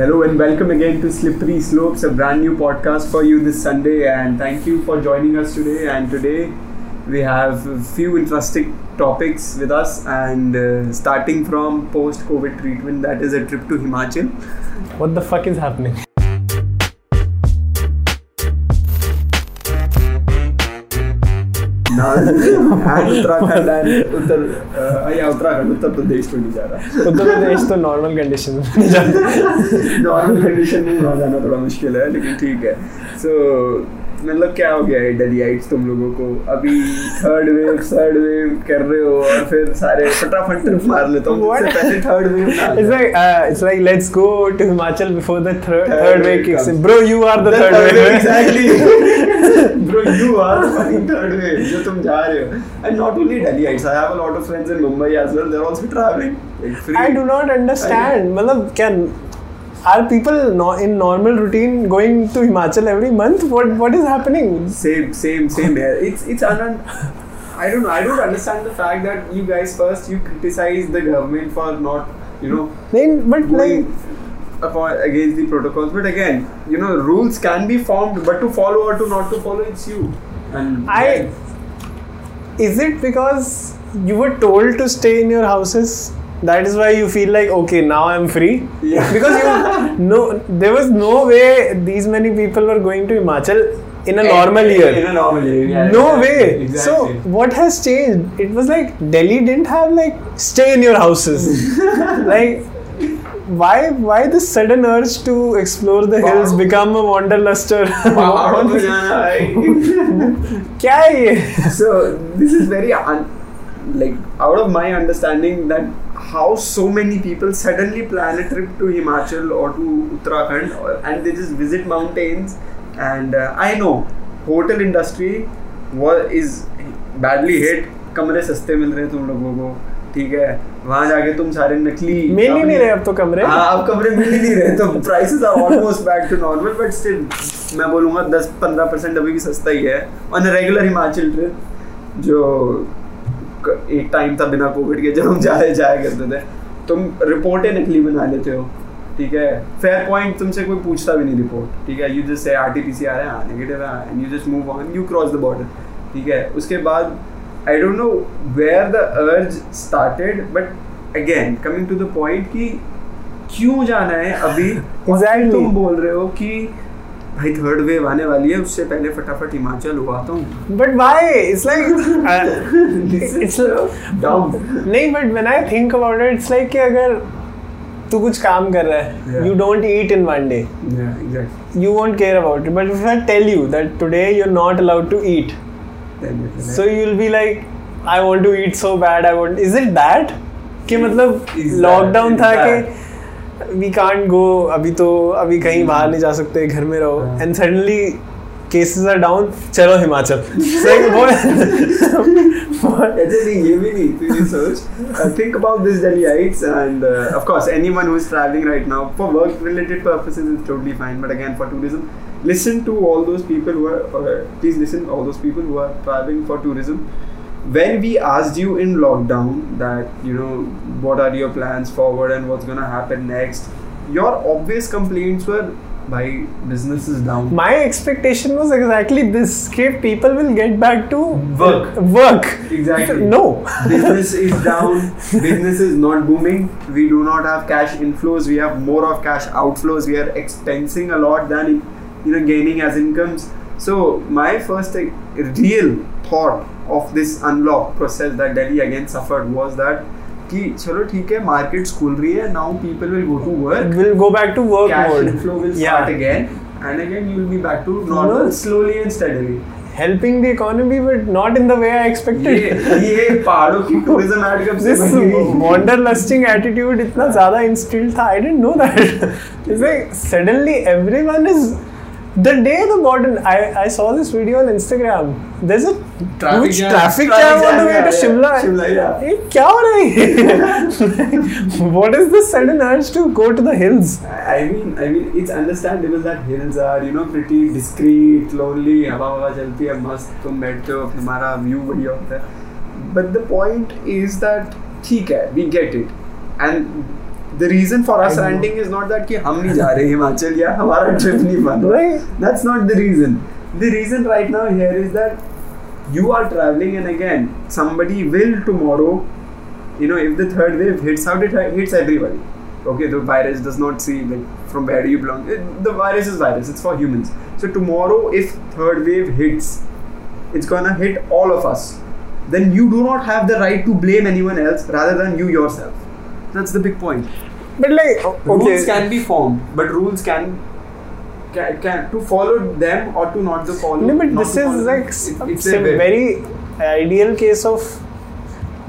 Hello and welcome again to Slippery Slopes, a brand new podcast for you this Sunday. And thank you for joining us today. And today we have a few interesting topics with us. And uh, starting from post COVID treatment, that is a trip to Himachal. What the fuck is happening? Uh, yeah, Uttarakhand, Uttar Pradesh to नहीं जा रहा उत्तर प्रदेश तो normal condition में normal condition में वहाँ जाना थोड़ा मुश्किल है लेकिन ठीक है सो मतलब क्या हो गया है डलियाइट्स तुम लोगों को? अभी थर्ड वेव थर्ड वेव कर रहे हो और फिर सारे फटाफट ट्रिप मार लेता हूँ इससे पहले third wave it's like it's like let's go to Himachal before the third wave kicks in bro you are the third wave exactly bro you are the fucking third wave जो तुम जा रहे हो। And not only Delhiites I have a lot of friends in Mumbai as well they are also travelling I do not understand मतलब क्या are people no, in normal routine going to Himachal every month? What what is happening? Same, same, same here. It's it's un. I don't know. I don't understand the fact that you guys first you criticize the government for not you know Then but going like upon, against the protocols. But again, you know rules can be formed, but to follow or to not to follow, it's you. And I is it because you were told to stay in your houses? That is why you feel like okay now I'm free. Yeah. Because you no there was no way these many people were going to Himachal in a normal year. In a normal year. Yeah, no exactly, way. Exactly. So what has changed? It was like Delhi didn't have like stay in your houses. like why why this sudden urge to explore the hills, Wow. become a wanderluster? पहाड़ों पे जाना है। क्या है ये? so this is very un- like out of my understanding that how so many people suddenly plan a trip to Himachal or to Uttarakhand or, and they just visit mountains and uh, I know hotel industry was is badly hit कमरे सस्ते मिल रहे हैं तुम लोगों को ठीक है वहाँ जाके तुम सारे नकली मिल ही नहीं रहे अब तो कमरे हाँ अब कमरे मिल ही नहीं रहे तो prices are almost back to normal but still मैं बोलूँगा 10-15 परसेंट अभी भी सस्ता ही है ऑन रेगुलर हिमाचल ट्रिप जो एक टाइम था बिना कोविड के जब हम जाए जाया करते थे। तुम रिपोर्टें नकली बना लेते हो ठीक है? फेयर पॉइंट तुमसे कोई पूछता भी नहीं रिपोर्ट ठीक है? You just say R T P C आ रहे हैं नेगेटिव है and you just move on you cross the border ठीक है? उसके बाद I don't know where the urge started but again coming to the point कि क्यों जाना है अभी? Exactly. तुम बोल रहे हो कि भाई थर्ड वेव आने वाली है उससे पहले फटाफट हिमाचल उगाता हूँ। बट भाई इट्स लाइक नहीं but when I think about it it's like कि अगर तू कुछ काम कर रहा है you don't eat in one day you won't care about it but if I tell you that today you are not allowed to eat so you will be like I want to eat so bad I want is it that कि मतलब lockdown था कि we can't go अभी तो अभी कहीं बाहर नहीं जा सकते घर में रहो। And suddenly cases are down चलो हिमाचल। सही वो ऐसे ये भी नहीं तू ये सोच। Think about this Delhiites and of course anyone who is travelling right now for work related purposes is totally fine but again for tourism listen to all those people who are please listen all those people who are travelling for tourism when we asked you in lockdown that you know what are your plans forward and what's gonna happen next your obvious complaints were my business is down My expectation was exactly this: कि people will get back to Work. Work. Exactly. No. business is down business is not booming we do not have cash inflows we have more of cash outflows we are expensing a lot than you know gaining as incomes so my first uh, real thought of this unlock process that delhi again suffered was that कि चलो ठीक है markets खुल रही है now people will go to work We'll go back to work cash mode. inflow will Yeah. start again and again you will be back to normal No. slowly and steadily Helping the economy, but not in the way I ये expected. ये पहाड़ों की tourism add कब से This बनी है? wanderlusting attitude इतना ज़्यादा instilled था. I didn't know that. It's like suddenly everyone is. The day the border, I, I saw this video on Instagram. There's a Traffic huge jam. traffic jam on the way to yeah. Shimla. Shimla, yeah. ये क्या हो रहा है? what is this sudden urge to go to the hills? I mean, I mean, it's understandable that hills are, you know, pretty discreet, lonely. हवा हवा चलती है मस्त तुम बैठते हो हमारा व्यू बढ़िया होता है. But the point is that ठीक है, we get it, and the reason for us I know. ranting is not that कि हम नहीं जा रहे हिमाचल या हमारा ट्रिप नहीं बन रहा Right. that's not the reason the reason right now here is that you are traveling and again somebody will tomorrow you know if the third wave hits out it hits everybody okay the virus does not see like from where do you belong It- the virus is virus it's for humans so tomorrow if third wave hits it's gonna hit all of us then you do not have the right to blame anyone else rather than you yourself that's the big point But like okay. rules can be formed, but rules can can, can, to follow them or to not the follow. No, but this is like it's, a, very ideal case of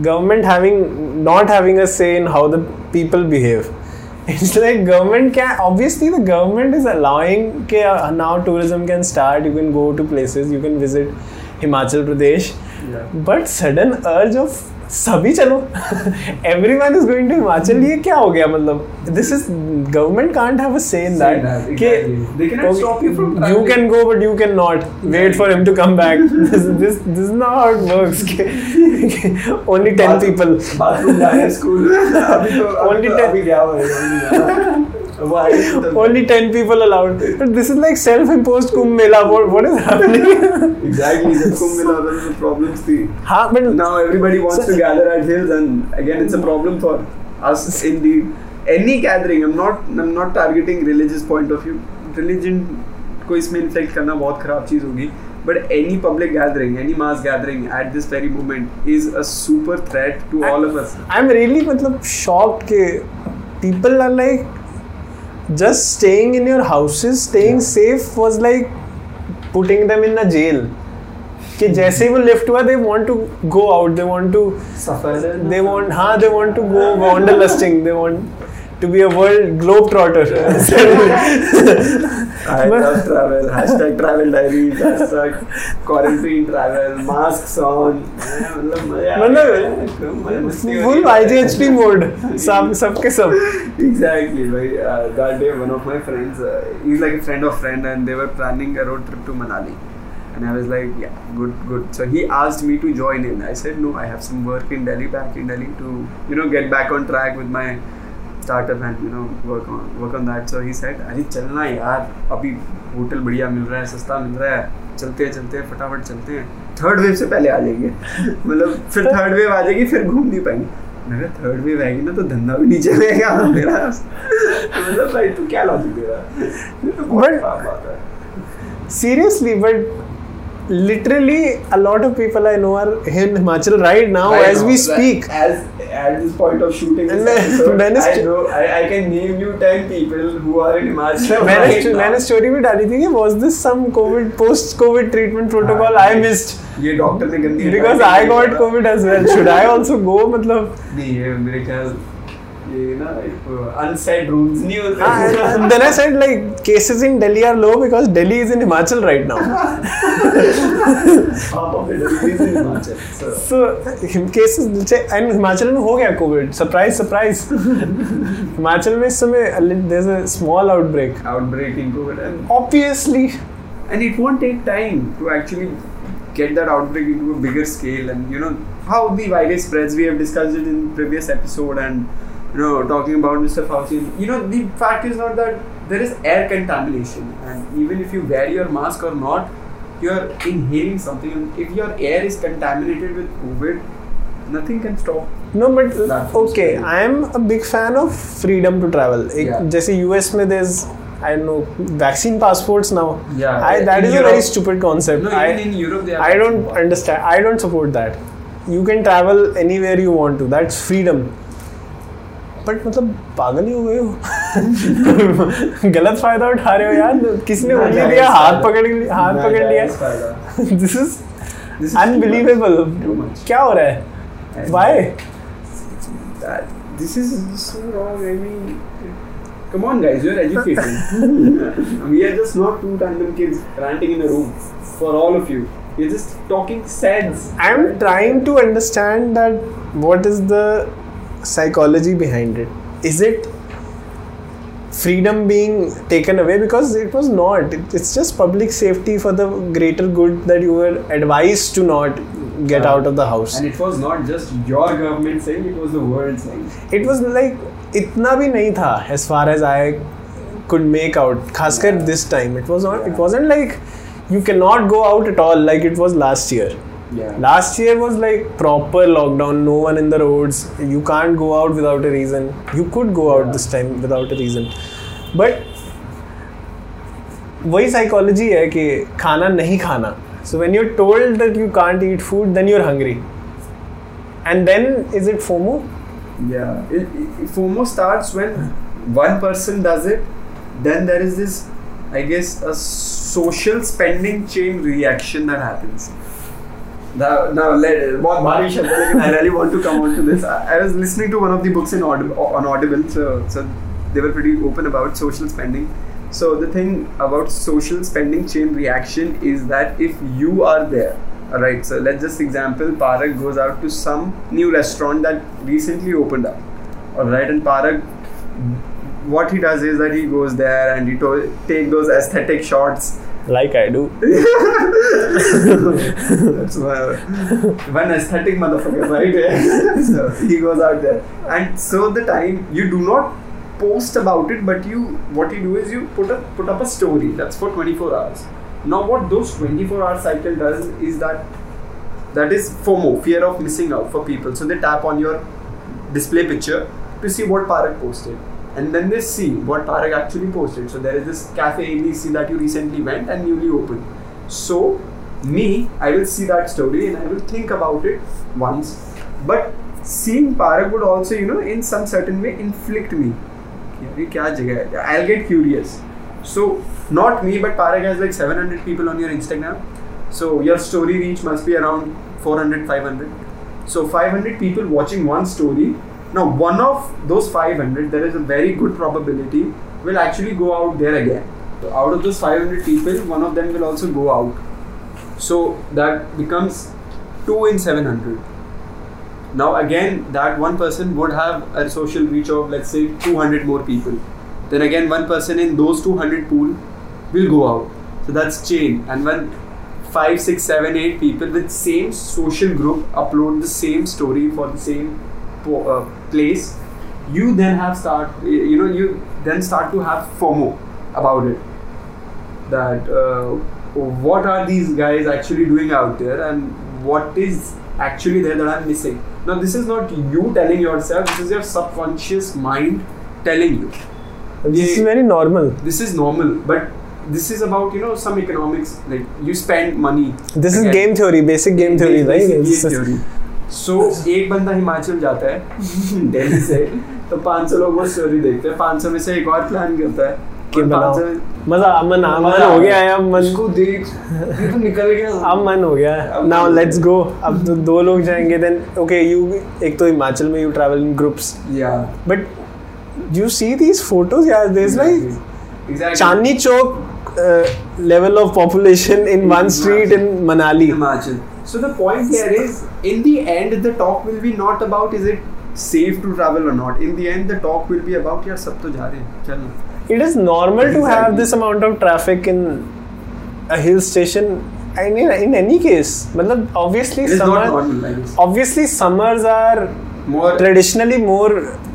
government having not having a say in how the people behave. It's like government can obviously the government is allowing ke, uh, now tourism can start. You can go to places. You can visit Himachal Pradesh. Yeah. But sudden urge of सभी चलो। Every one is going to Himachal ये क्या हो गया मतलब? This is government can't have a say in that from you can go but you can not wait for him to come back this this this is not how it works only 10 people bathroom जाए school अभी तो Only अभी तो ten- अभी हुआ है, है। Only 10 people allowed but this is like self imposed kumbh mela what, what is happening Exactly, जब कुंभ मेला था तो problems थी हाँ but now everybody wants So- to gather at hills and again it's a problem for us in the any gathering i'm not i'm not targeting religious point of view religion को इसमें इन्फ्लेक्ट करना बहुत खराब चीज़ होगी but any public gathering any mass gathering at this very moment is a super threat to all of us I'm really मतलब shocked कि people are like just staying in your houses, staying yeah. safe was like putting them in a jail. कि जैसे ही वो lift हुआ they want to go out they want to suffer they want हाँ they want to go wander they want to be a world globetrotter. I love travel. Hashtag travel diaries. Hashtag quarantine travel. Masks on. मतलब मजा आ मतलब गया। मजा मस्ती हो full रही है। IGHT mode सब सबके सब exactly. Like, uh, that day, one of my friends, uh, he's like a friend of friend, and they were planning a road trip to Manali. And I was like, yeah, good, good. So he asked me to join in. I said, no, I have some work in Delhi, back in Delhi, to you know get back on track with my startup and you know work on work on that. So he said, अरे चलना यार, अभी hotel बढ़िया मिल रहा है, सस्ता मिल रहा है, चलते हैं चलते हैं फटाफट चलते हैं. थर्ड वेव से पहले आ जाएँगे. मतलब फिर थर्ड वेव आ जाएगी, फिर घूम नहीं पाएँगे. मैं थर्ड वेव आएगी ना तो धंधा भी नहीं चलेगा मेरा मतलब भाई तू क्या लॉजिक दे रहा है ये तो literally a lot of people i know are in himachal right now Right as now, we speak as at this point of shooting this episode, I know I, I can name you 10 people who are in Himachal मैंने right मैंने story भी डाली थी कि was this some covid post covid treatment protocol हाँ, i missed ये doctor ने गंदी because i got covid as well should i also go मतलब नहीं ये मेरे ख्याल ये ना अनसेड रूल्स नहीं होते and then i said like cases in delhi are low because delhi is in himachal right now half of it is in Himachal so so cases and Himachal में हो गया कोविड सरप्राइज़ सरप्राइज़ हिमाचल में इस समय there's a small outbreak outbreak in COVID and obviously and it won't take time to actually get that outbreak into a bigger scale and you know how the virus spreads we have discussed it in previous episode and you know talking about Mr. Fauci you know the fact is not that there is air contamination and even if you wear your mask or not you're inhaling something and if your air is contaminated with COVID nothing can stop No, but That okay, was I am a big fan of freedom to travel. एक Yeah. जैसे US में there's I don't know vaccine passports now. Yeah. I, that In is a Europe- very stupid concept. no I, even in Europe they have I don't understand. I don't support that. You can travel anywhere you want to. That's freedom. But मतलब पागल ही हो गए हो गलत फ़ायदा उठा रहे हो यार किसने उंगली दिया हाथ पकड़ लिया हाथ पकड़ लिया दिस इज़ अनबिलीवेबल. क्या हो रहा है why that this is so wrong. I come on, guys, you're educated. we are just not two random kids ranting in a room for all of you. We're just talking sense. I'm trying to understand that what is the psychology behind it? Is it freedom being taken away? Because it was not. It's just public safety for the greater good that you were advised to not get uh, out of the house. And it was not just your government saying, it was the world saying. It was like, itna bhi nahi tha as far as I could make out. Khaskar yeah. this time. It was not, yeah. it wasn't like you cannot go out at all like it was last year. Yeah. last year was like proper lockdown no one in the roads you can't go out without a reason you could go out this time without a reason but वही psychology है कि खाना नहीं खाना so when you told that you can't eat food then you are hungry and then is it FOMO Yeah, it, it, FOMO starts when one person does it, then there is this, I guess, a social spending chain reaction that happens. Now, now let, बहुत भारी शब्द है, लेकिन I really want to come on to this. I, I was listening to one of the books in Audible, on Audible, so, so they were pretty open about social spending. So the thing about social spending chain reaction is that if you are there, alright, so let's just example Parag goes out to some new restaurant that recently opened up. Alright, and Parag what he does is that he goes there and he to- take those aesthetic shots like I do. That's why one aesthetic motherfucker, right? so he goes out there, and so the time you do not post about it, but you what you do is you put up put up a story. That's for 24 hours. Now what those 24 hour cycle does is that that is FOMO, fear of missing out for people. So they tap on your display picture to see what Parag posted and then they see what Tarek actually posted. So there is this cafe ABC that you recently went and newly opened. So me, I will see that story and I will think about it once. But seeing Parag would also, you know, in some certain way inflict me. I'll get curious. So not me, but Parag has like 700 people on your Instagram. So your story reach must be around 400, 500. So 500 people watching one story now one of those 500, there is a very good probability will actually go out there again. So out of those 500 people, one of them will also go out. So that becomes 2 in 700. Now again, that one person would have a social reach of let's say 200 more people. Then again, one person in those 200 pool will go out. So that's chain. And when five, six, seven, eight people with same social group upload the same story for the same uh, place, you then have start. You know, you then start to have FOMO about it. That uh, what are these guys actually doing out there, and what is actually there that I'm missing. Now, this is not you telling yourself. This is your subconscious mind telling you. This is very normal. This is normal, but this is about you know some economics. Like you spend money. This is game theory, basic game theory, right? basic It's game just- theory. So एक बंदा हिमाचल जाता है दिल्ली से तो 500 लोग वो story देखते हैं। 500 में से एक और प्लान करता है कि और बनाओ 500 में- मज़ा अमन अमन हो गया है अब मन उसको देख ये तो निकल गया। अब मन हो गया है। नाउ लेट्स गो अब तो दो लोग जाएँगे देन ओके यू एक तो हिमाचल में यू ट्रैवल इन ग्रुप्स या but you see these photos यार there is like. Chandni Chowk level of population in one street in Manali Himachal. So the point here is, in the end, the talk will be not about is it safe to travel or not. In the end, the talk will be about यार सब तो जा रहे हैं चलना. it is normal to have Exactly. this amount of traffic in a hill station I mean in any case मतलब obviously It is not summer normal. I guess. obviously summers are More traditionally more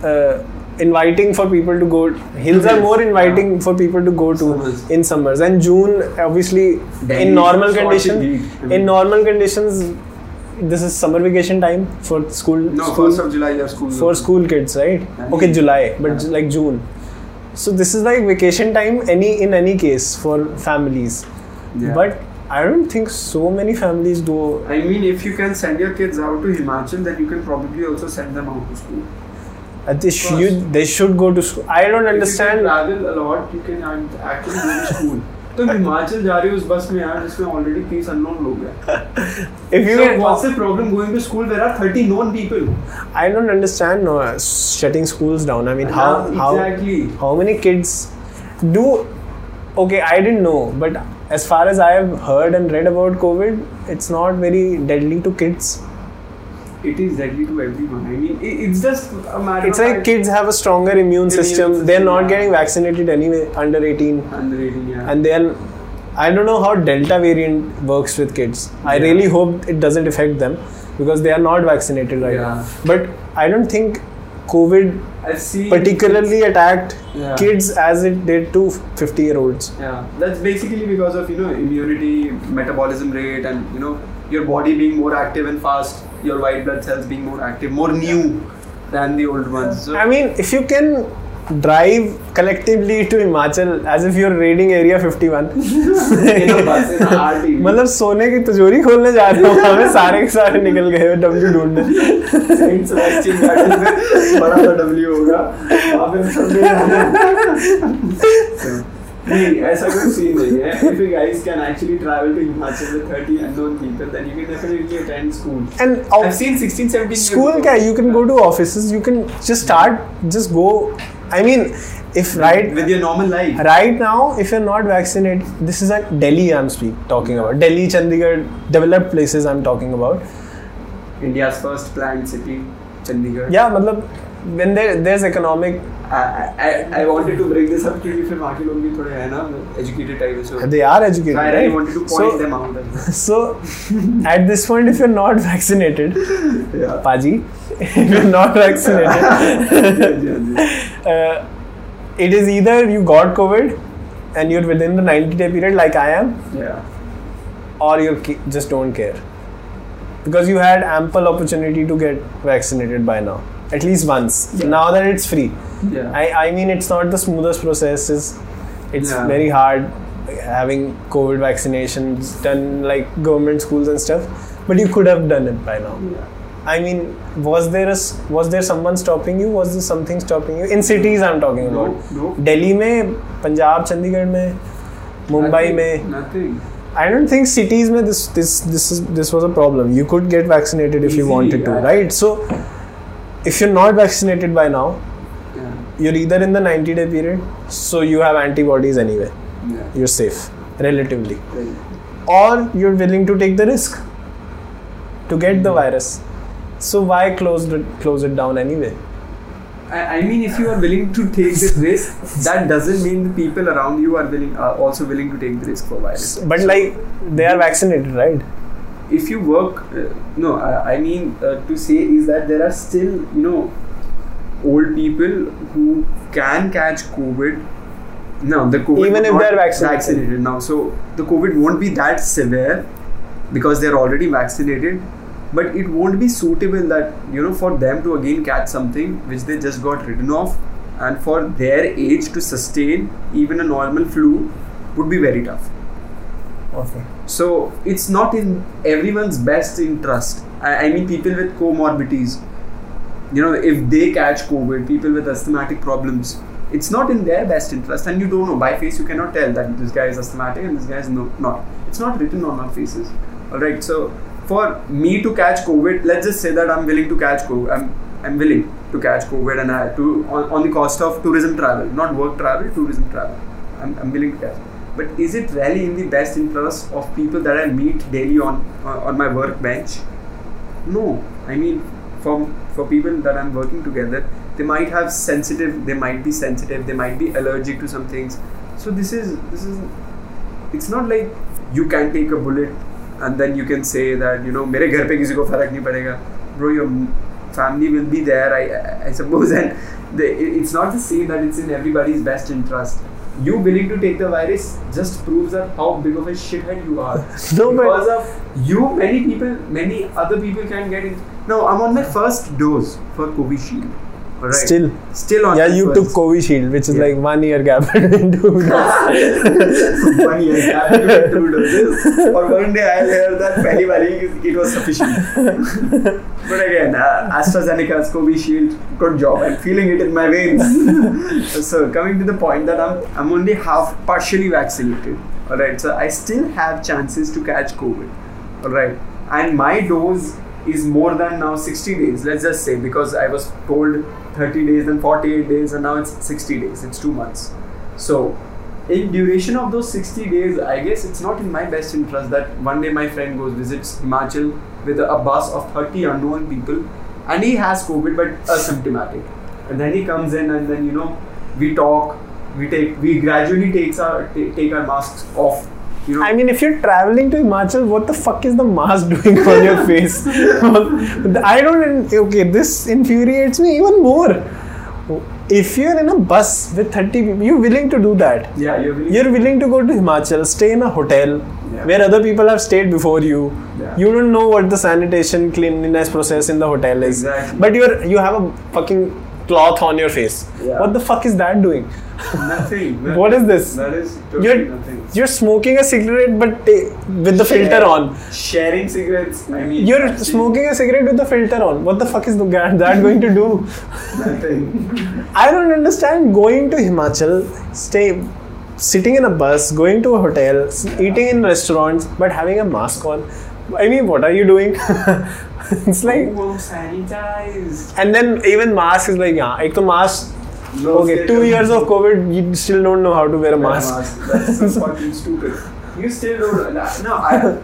uh, inviting for people to go hills are more inviting for people to go to Summers. in summers and june obviously Delhi in normal conditions in normal conditions this is summer vacation time for school no school first of July school. for school kids right Yeah. okay july but Yeah. like june so this is like vacation time any in any case for families Yeah. but i don't think so many families do I mean, if you can send your kids out to Himachal, then you can probably also send them out to school. uh, they, sh- course. you, they should go to school i don't If you understand can travel a lot, you can act- actually go to school. तो हिमाचल जा रही हो उस बस में यार जिसमें already 30 unknown लोग हैं if you so get what's the problem going to school there are 30 known people I don't understand no, shutting schools down. I mean, how Yeah, exactly. how how many kids do? Okay, I didn't know, but as far as I have heard and read about COVID, it's not very deadly to kids. it is deadly to everyone i mean it's just a matter It's like kids have a stronger immune Immune system. system, They're not yeah. getting vaccinated anyway under 18, under 18 yeah and they're. I don't know how Delta variant works with kids. I really hope it doesn't affect them because they are not vaccinated right Yeah. now. But I don't think COVID particularly attacked Yeah. kids as it did to 50 year olds. Yeah, that's basically because of you know immunity, metabolism rate, and you know your body being more active and fast, your white blood cells being more active, more new than the old ones. So, I mean, if you can drive collectively to Himachal as if you're raiding Area 51. in a bus, in a RTV. मतलब सोने की तिजोरी खोलने जा रहे हो हमें सारे के सारे निकल गए डब्ल्यू ढूँढने बड़ा सा W होगा हैं। नहीं ऐसा कोई सीन नहीं है if you guys can actually travel to Himachal with 30 unknown people then you can definitely attend school and I've seen 16 17 years school. क्या you can go to offices you can just start just go I mean if right with your normal life right now if you're not vaccinated this is at Delhi I'm speak, talking about Delhi Chandigarh developed places I'm talking about India's first planned city Chandigarh yeah मतलब when there there's economic I, I, I wanted to bring this up क्योंकि फिर वहाँ के लोग भी थोड़े है ना educated type so they are educated so I really right wanted to point so, them out as well. so at this point if you're not vaccinated yeah Paji if you're not vaccinated yeah, yeah. uh, it is either you got COVID and you're within the 90 day period like I am, yeah. or you ki- just don't care. Because you had ample opportunity to get vaccinated by now, at least once. Yeah. Now that it's free. Yeah. I, I mean, it's not the smoothest process. It's, it's Yeah. very hard having COVID vaccinations done like government schools and stuff. But you could have done it by now. yeah. I mean, was there a s was there someone stopping you? Was there something stopping you in cities? I'm talking No, about. no. Delhi में, पंजाब, चंडीगढ़ में, Mumbai Nothing, में. nothing. I don't think cities में this this this is this was a problem. You could get vaccinated if you Easily, wanted to, yeah. right? So, if you're not vaccinated by now, Yeah. you're either in the 90 day period, so you have antibodies anyway. Yeah. You're safe, relatively, Right. or you're willing to take the risk to get the hmm. virus. So why close it close it down anyway? I, I mean, if you are willing to take this risk, that doesn't mean the people around you are willing are also willing to take the risk for virus. But like they are vaccinated, right? If you work, uh, no, I, I mean uh, to say is that there are still you know old people who can catch COVID. Now the COVID Even if they're vaccinated. vaccinated now, so the COVID won't be that severe because they're already vaccinated. But it won't be suitable that you know for them to again catch something which they just got ridden of, and for their age to sustain even a normal flu would be very tough. Okay. So it's not in everyone's best interest. I, I mean, people with comorbidities, you know, if they catch COVID, people with asthmatic problems, it's not in their best interest. And you don't know by face, you cannot tell that this guy is asthmatic and this guy is no, not. It's not written on our faces. All right. So for me to catch COVID, let's just say that I'm willing to catch COVID. I'm I'm willing to catch COVID and I to on, on the cost of tourism travel, not work travel, tourism travel. I'm, I'm willing to catch But is it really in the best interest of people that I meet daily on uh, on my workbench? No, I mean, for for people that I'm working together, they might have sensitive. They might be sensitive. They might be allergic to some things. So this is this is. It's not like you can take a bullet and then you can say that you know मेरे घर पे किसी को फर्क नहीं पड़ेगा. Bro, your family will be there. I I, I suppose and the, it's not to say that it's in everybody's best interest. You willing to take the virus just proves that how big of a shithead you are. No, because of you, many people, many other people can get it. No, I'm on my first dose for Covishield. Alright. Still. still on. Yeah, my you first. took Covishield, which is Yeah. like one year gap between two doses. one year gap between two doses. Or one day I heard that पहली वाली it was sufficient. but again, uh, AstraZeneca's Covishield, good job. I'm feeling it in my veins. so coming to the point that I'm I'm only half partially vaccinated. Alright, so I still have chances to catch COVID. Alright, and my dose is more than now 60 days. Let's just say because I was told 30 days, then 48 days, and now it's 60 days. It's two months. So in duration of those 60 days, I guess it's not in my best interest that one day my friend goes visits Himachal with a bus of 30 unknown people and he has COVID but asymptomatic. And then he comes in and then you know we talk, we take we gradually takes our ta- take our masks off you know I mean, if you're traveling to Himachal, what the fuck is the mask doing on your face? I don't. Okay, this infuriates me even more. If you're in a bus with 30 people, you're willing to do that. yeah you're really You're willing to go to Himachal, stay in a hotel Yeah. where other people have stayed before you. Yeah. You don't know what the sanitation cleanliness process in the hotel is. Exactly. But you're you have a fucking cloth on your face. Yeah. What the fuck is that doing? Nothing That- What is this? that is totally You're nothing you're smoking a cigarette but ta- with the filter on. sharing cigarettes I mean You're actually smoking a cigarette with the filter on. What the fuck is that going to do? nothing I don't understand going to Himachal, stay, sitting in a bus, going to a hotel, s- eating in restaurants, but having a mask on. I mean, what are you doing? it's like, oh, sanitize and then even mask is like, yeah, ek to mask. No, Okay, two years of COVID, you still don't know how to wear a a mask. That's so fucking stupid. You still don't. No, I.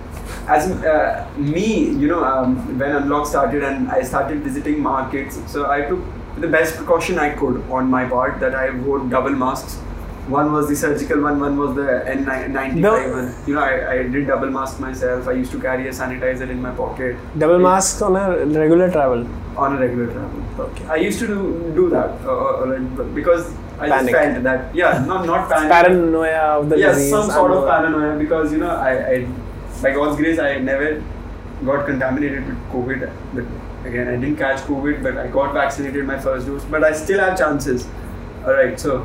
As uh, me, you know, um, when Unlock started and I started visiting markets, so I took the best precaution I could on my part that I wore double masks. One was the surgical one, one was the N95 No. one. You know, I, I did double mask myself. I used to carry a sanitizer in my pocket Double mask on a regular travel. on a regular travel. Okay. I used to do, do that uh, uh, because I Panic. just felt that, yeah, not, not panic. Paranoia of the yes, disease. some sort of paranoia because you know I, I by God's grace I never got contaminated with COVID. But again, I didn't catch COVID, but I got vaccinated my first dose. But I still have chances. All right, so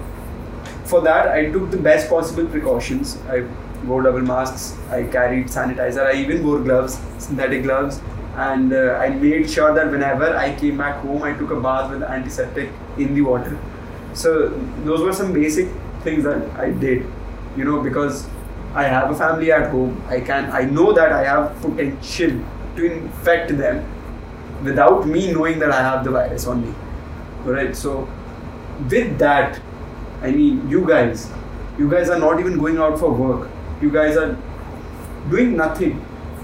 for that I took the best possible precautions. I wore double masks. I carried sanitizer. I even wore gloves, synthetic gloves. And uh, I made sure that whenever I came back home, I took a bath with antiseptic in the water. So those were some basic things that I did, you know, because I have a family at home. I can I know that I have potential to infect them without me knowing that I have the virus on me. Right? So with that, I mean you guys, you guys are not even going out for work. You guys are doing nothing.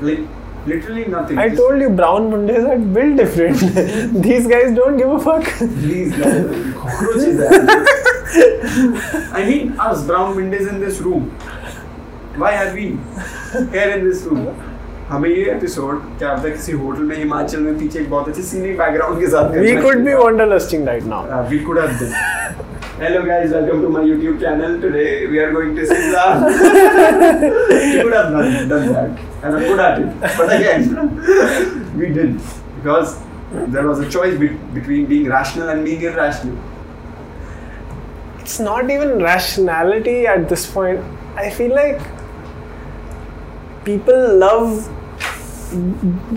Like literally nothing. I Just- told you, brown Mondays are built different. These guys don't give a fuck. Please, guys, cockroaches. I mean, us brown windows in this room. Why are we here in this room? हमें ये episode क्या पता किसी hotel में हिमाचल में पीछे एक बहुत अच्छी सीनिक बैकग्राउंड के साथ We could be wanderlusting right now. Uh, we could have been. Hello guys, welcome to my YouTube channel. Today we are going to Simla. we could have done, done that, and I'm good at it. But again, we didn't because there was a choice be- between being rational and being irrational. It's not even rationality at this point. I feel like people love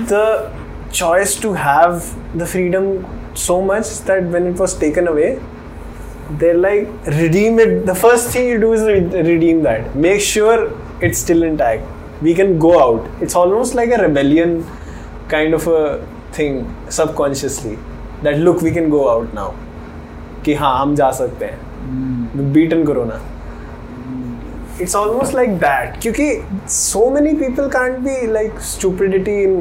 the choice to have the freedom so much that when it was taken away, they're like, redeem it. The first thing you do is re- redeem that. Make sure it's still intact. We can go out. It's almost like a rebellion kind of a thing subconsciously. That look, we can go out now. कि हाँ हम जा सकते हैं beaten corona it's almost like that क्योंकि so many people can't be like stupidity in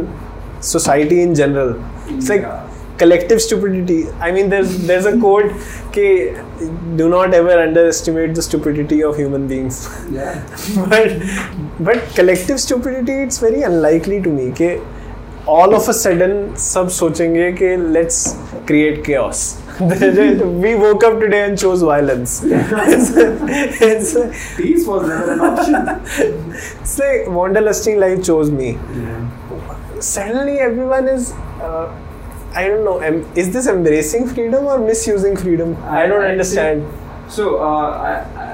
society in general it's like Yeah. collective stupidity I mean there's there's a quote कि do not ever underestimate the stupidity of human beings Yeah. but but collective stupidity it's very unlikely to me कि all of a sudden सब सोचेंगे कि let's create chaos we woke up today and chose violence it's, it's, Peace was never an option. it's like wanderlusting life chose me Yeah. suddenly everyone is uh, I don't know em- is this embracing freedom or misusing freedom I don't I- I understand So uh, I, I,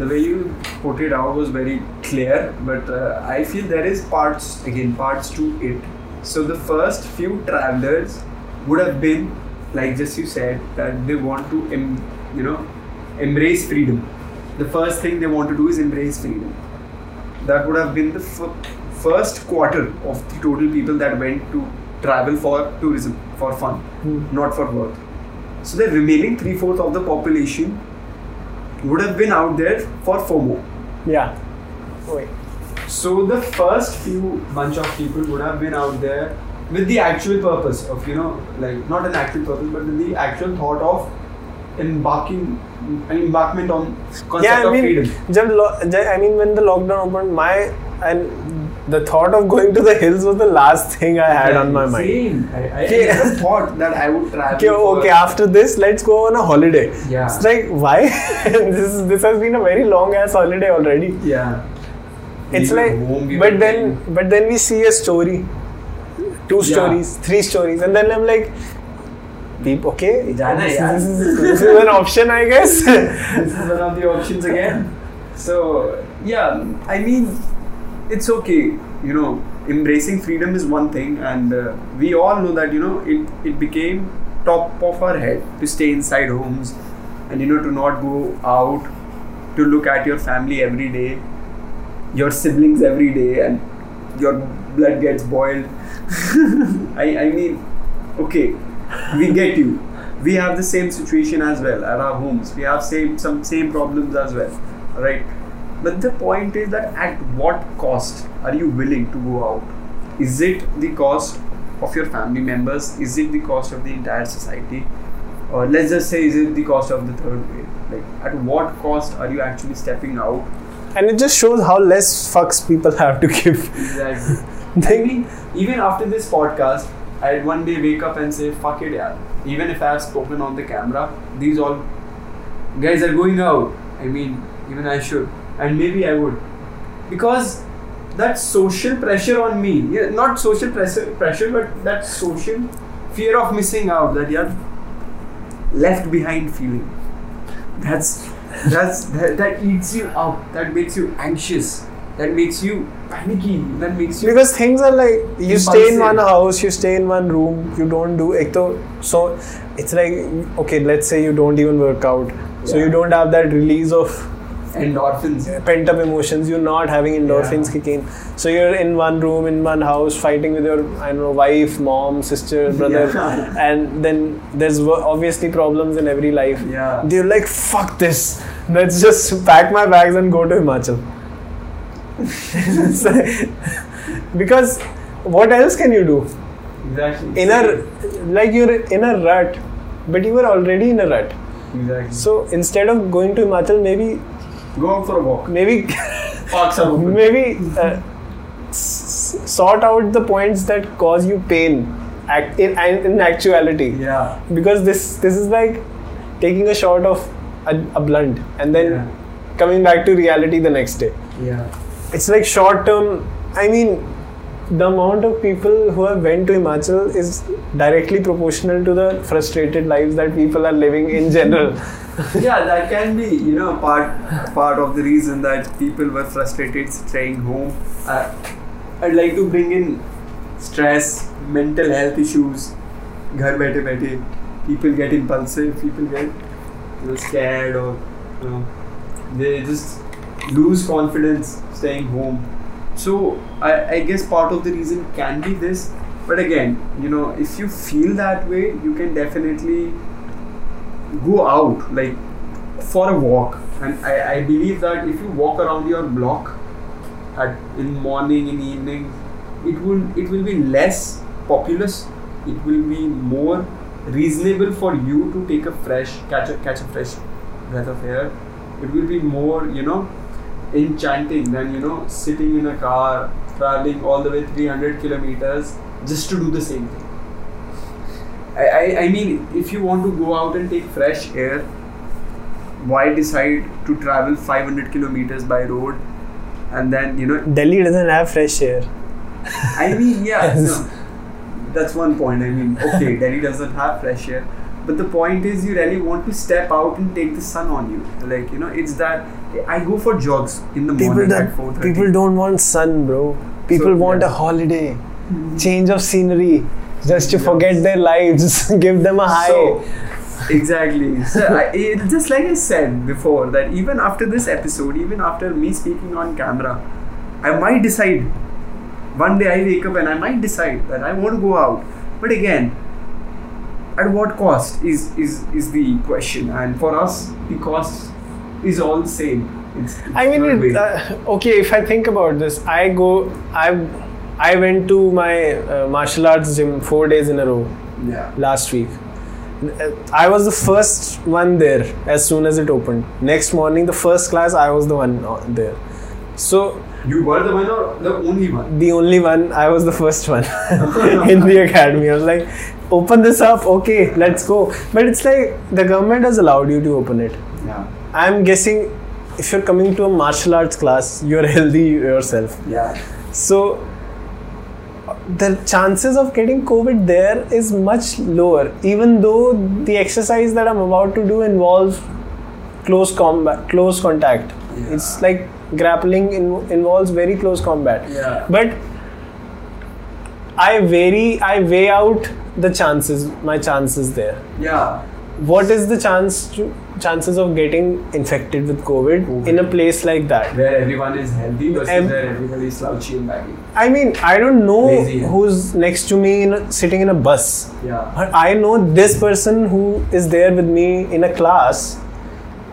the way you put it out was very clear, but uh, I feel there is parts again parts to it. So the first few travelers would have been like just you said that they want to em- you know embrace freedom. The first thing they want to do is embrace freedom. That would have been the f- first quarter of the total people that went to travel for tourism, for fun, hmm. not for work. So the remaining three fourths of the population would have been out there for FOMO. Yeah. So the first few bunch of people would have been out there with the actual purpose of you know like not an actual purpose but with the actual thought of embarking an embarkment on concept yeah, I mean, of freedom. Lo- I mean when the lockdown opened, my and the thought of going to the hills was the last thing I had on my mind. Same. I, I, Okay. I never thought that I would travel. Okay, for- okay, after this, let's go on a holiday. Yeah. It's like, why? this is, this has been a very long ass holiday already. Yeah. It's We like, home, but then, playing. but then we see a story, two Yeah. stories, three stories, and then I'm like, people, okay, this, is, this, is, this is an option, I guess. this is one of the options again. So yeah, I mean, it's okay. You know, embracing freedom is one thing, and uh, we all know that you know it it became top of our head to stay inside homes, and you know to not go out, to look at your family every day, your siblings every day, and your blood gets boiled. I I mean, okay, we get you. We have the same situation as well at our homes. We have same some same problems as well, right? But the point is that at what cost are you willing to go out? Is it the cost of your family members? Is it the cost of the entire society? Or let's just say, is it the cost of the third wave? Like, at what cost are you actually stepping out? and it just shows how less fucks people have to give. Exactly. I mean, even after this podcast, I'd one day wake up and say, fuck it, yeah. Even if I have spoken on the camera, these all guys are going out. I mean, even I should. And maybe I would. Because that social pressure on me, yeah, not social pressure, pressure, but that social fear of missing out, that you're left behind feeling. That's that's that, that eats you up. That makes you anxious. That makes you panicky. That makes you because things are like you stay in one house you stay in one room you don't do so it's like okay let's say you don't even work out so Yeah. you don't have that release of endorphins. pent up emotions you're not having endorphins Yeah. kick in so you're in one room in one house fighting with your i don't know wife mom sister brother Yeah. and then there's obviously problems in every life Yeah. they're like fuck this let's just pack my bags and go to himachal because what else can you do Exactly. in a like you're in a rut but you were already in a rut Exactly. so instead of going to himachal maybe Go out for a walk. maybe Parks are open. maybe uh, s- sort out the points that cause you pain act in, in actuality Yeah. because this this is like taking a shot of a, a blunt and then Yeah. coming back to reality the next day Yeah. it's like short term i mean the amount of people who have went to himachal is directly proportional to the frustrated lives that people are living in general yeah, that can be, you know, part part of the reason that people were frustrated staying home. Uh, I'd like to bring in stress, mental health issues. घर बैठे बैठे people get impulsive, people get you know, scared or you know they just lose confidence staying home. So I, I guess part of the reason can be this. But again, you know, if you feel that way, you can definitely go out like for a walk. And I, I believe that if you walk around your block at in morning in evening it will it will be less populous. It will be more reasonable for you to take a fresh catch a catch a fresh breath of air. It will be more you know enchanting than you know sitting in a car traveling all the way 300 kilometers just to do the same thing I, I, I mean, if you want to go out and take fresh air, why decide to travel 500 kilometers by road and then, you know, delhi doesn't have fresh air I mean, yeah, no, that's one point. I mean, okay, Delhi doesn't have fresh air, but the point is, you really want to step out and take the sun on you. Like, you know, it's that I go for jogs in the people morning at don't 4:30. people don't want sun bro people So, want yeah. a holiday mm-hmm. change of scenery just to forget their lives give them a high So, exactly. So, I, it, just like I said before, that even after this episode, even after me speaking on camera, I might decide. One day I wake up and I might decide that I want to go out. But again, at what cost is is is the question. And for us, the cost is all the same. It's, I mean, it, uh, okay. If I think about this, I go. I I went to my uh, martial arts gym four days in a row yeah. last week, I was the first one there as soon as it opened. Next morning, the first class, I was the one uh, there. So You were the one or the only one? the only one, I was the first one in the academy. I was like, open this up, okay, let's go. But it's like the government has allowed you to open it. Yeah. I'm guessing if you're coming to a martial arts class, you're healthy yourself. Yeah. So the chances of getting COVID there is much lower, even though the exercise that I'm about to do involves close combat, close contact. Yeah. It's like grappling in, involves very close combat. Yeah. But I vary, I weigh out the chances, my chances there. Yeah. What is the chance to, chances of getting infected with COVID, COVID. in a place like that? Where everyone is healthy versus Em- where everybody is slouchy and baggy. I mean, I don't know Lazy, yeah. who's next to me in a, sitting in a bus, Yeah. but I know this person who is there with me in a class.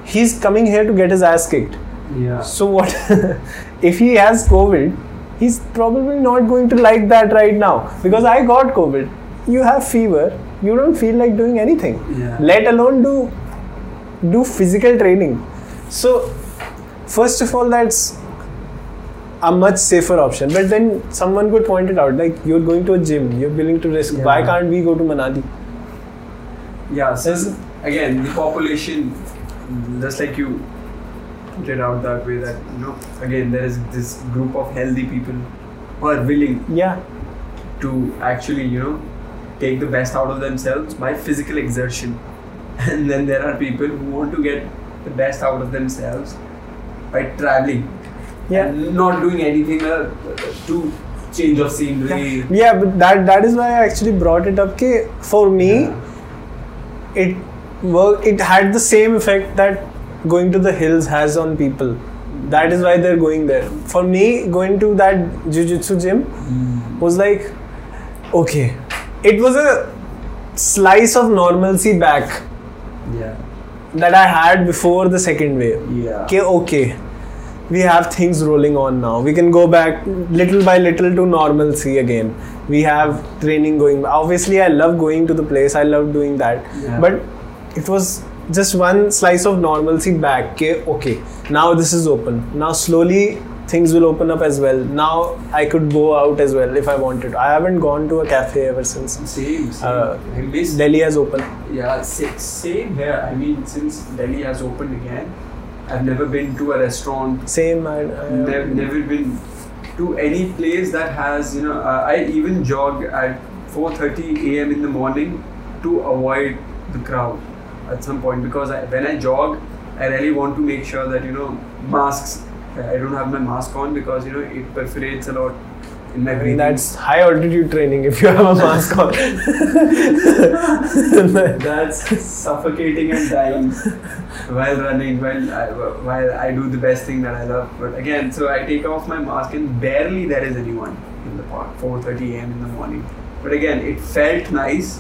He's coming here to get his ass kicked. Yeah. So what if he has COVID? He's probably not going to like that right now because I got COVID. You have fever. You don't feel like doing anything. Yeah. Let alone do do physical training. So first of all, that's a much safer option. But then someone could point it out, like you're going to a gym, you're willing to risk. Why can't we go to Manali? Yeah, so Is- again, the population, just like you it out that way, that you know, again, there is this group of healthy people who are willing Yeah, to actually, you know, take the best out of themselves by physical exertion, and then there are people who want to get the best out of themselves by traveling, yeah. and not doing anything uh, to change of scenery. Yeah, but that that is why I actually brought it up. Ke for me, Yeah. it work. It had the same effect that going to the hills has on people. That is why they're going there. For me, going to that jujitsu gym was like, okay, it was a slice of normalcy back Yeah. that I had before the second wave. Yeah. Okay, okay. We have things rolling on now. We can go back little by little to normalcy again. We have training going. Obviously, I love going to the place. I love doing that. Yeah. But it was just one slice of normalcy back. Okay, okay. Now this is open. Now slowly things will open up as well. Now I could go out as well if I wanted. I haven't gone to a cafe ever since Same. same. Uh, miss Delhi has opened. Yeah, same here. I mean, since Delhi has opened again, I've never been to a restaurant. Same. I, I Never, never been to any place that has you know. Uh, I even jog at 4:30 a.m. in the morning to avoid the crowd at some point because I, when I jog, I really want to make sure that you know masks. I don't have my mask on because you know it perforates a lot in my breathing. that's high altitude training if you have a mask on. That's suffocating and dying while running, while I, while I do the best thing that I love. But again, so I take off my mask and barely there is anyone in the park. 4:30 a.m. in the morning. But again, it felt nice,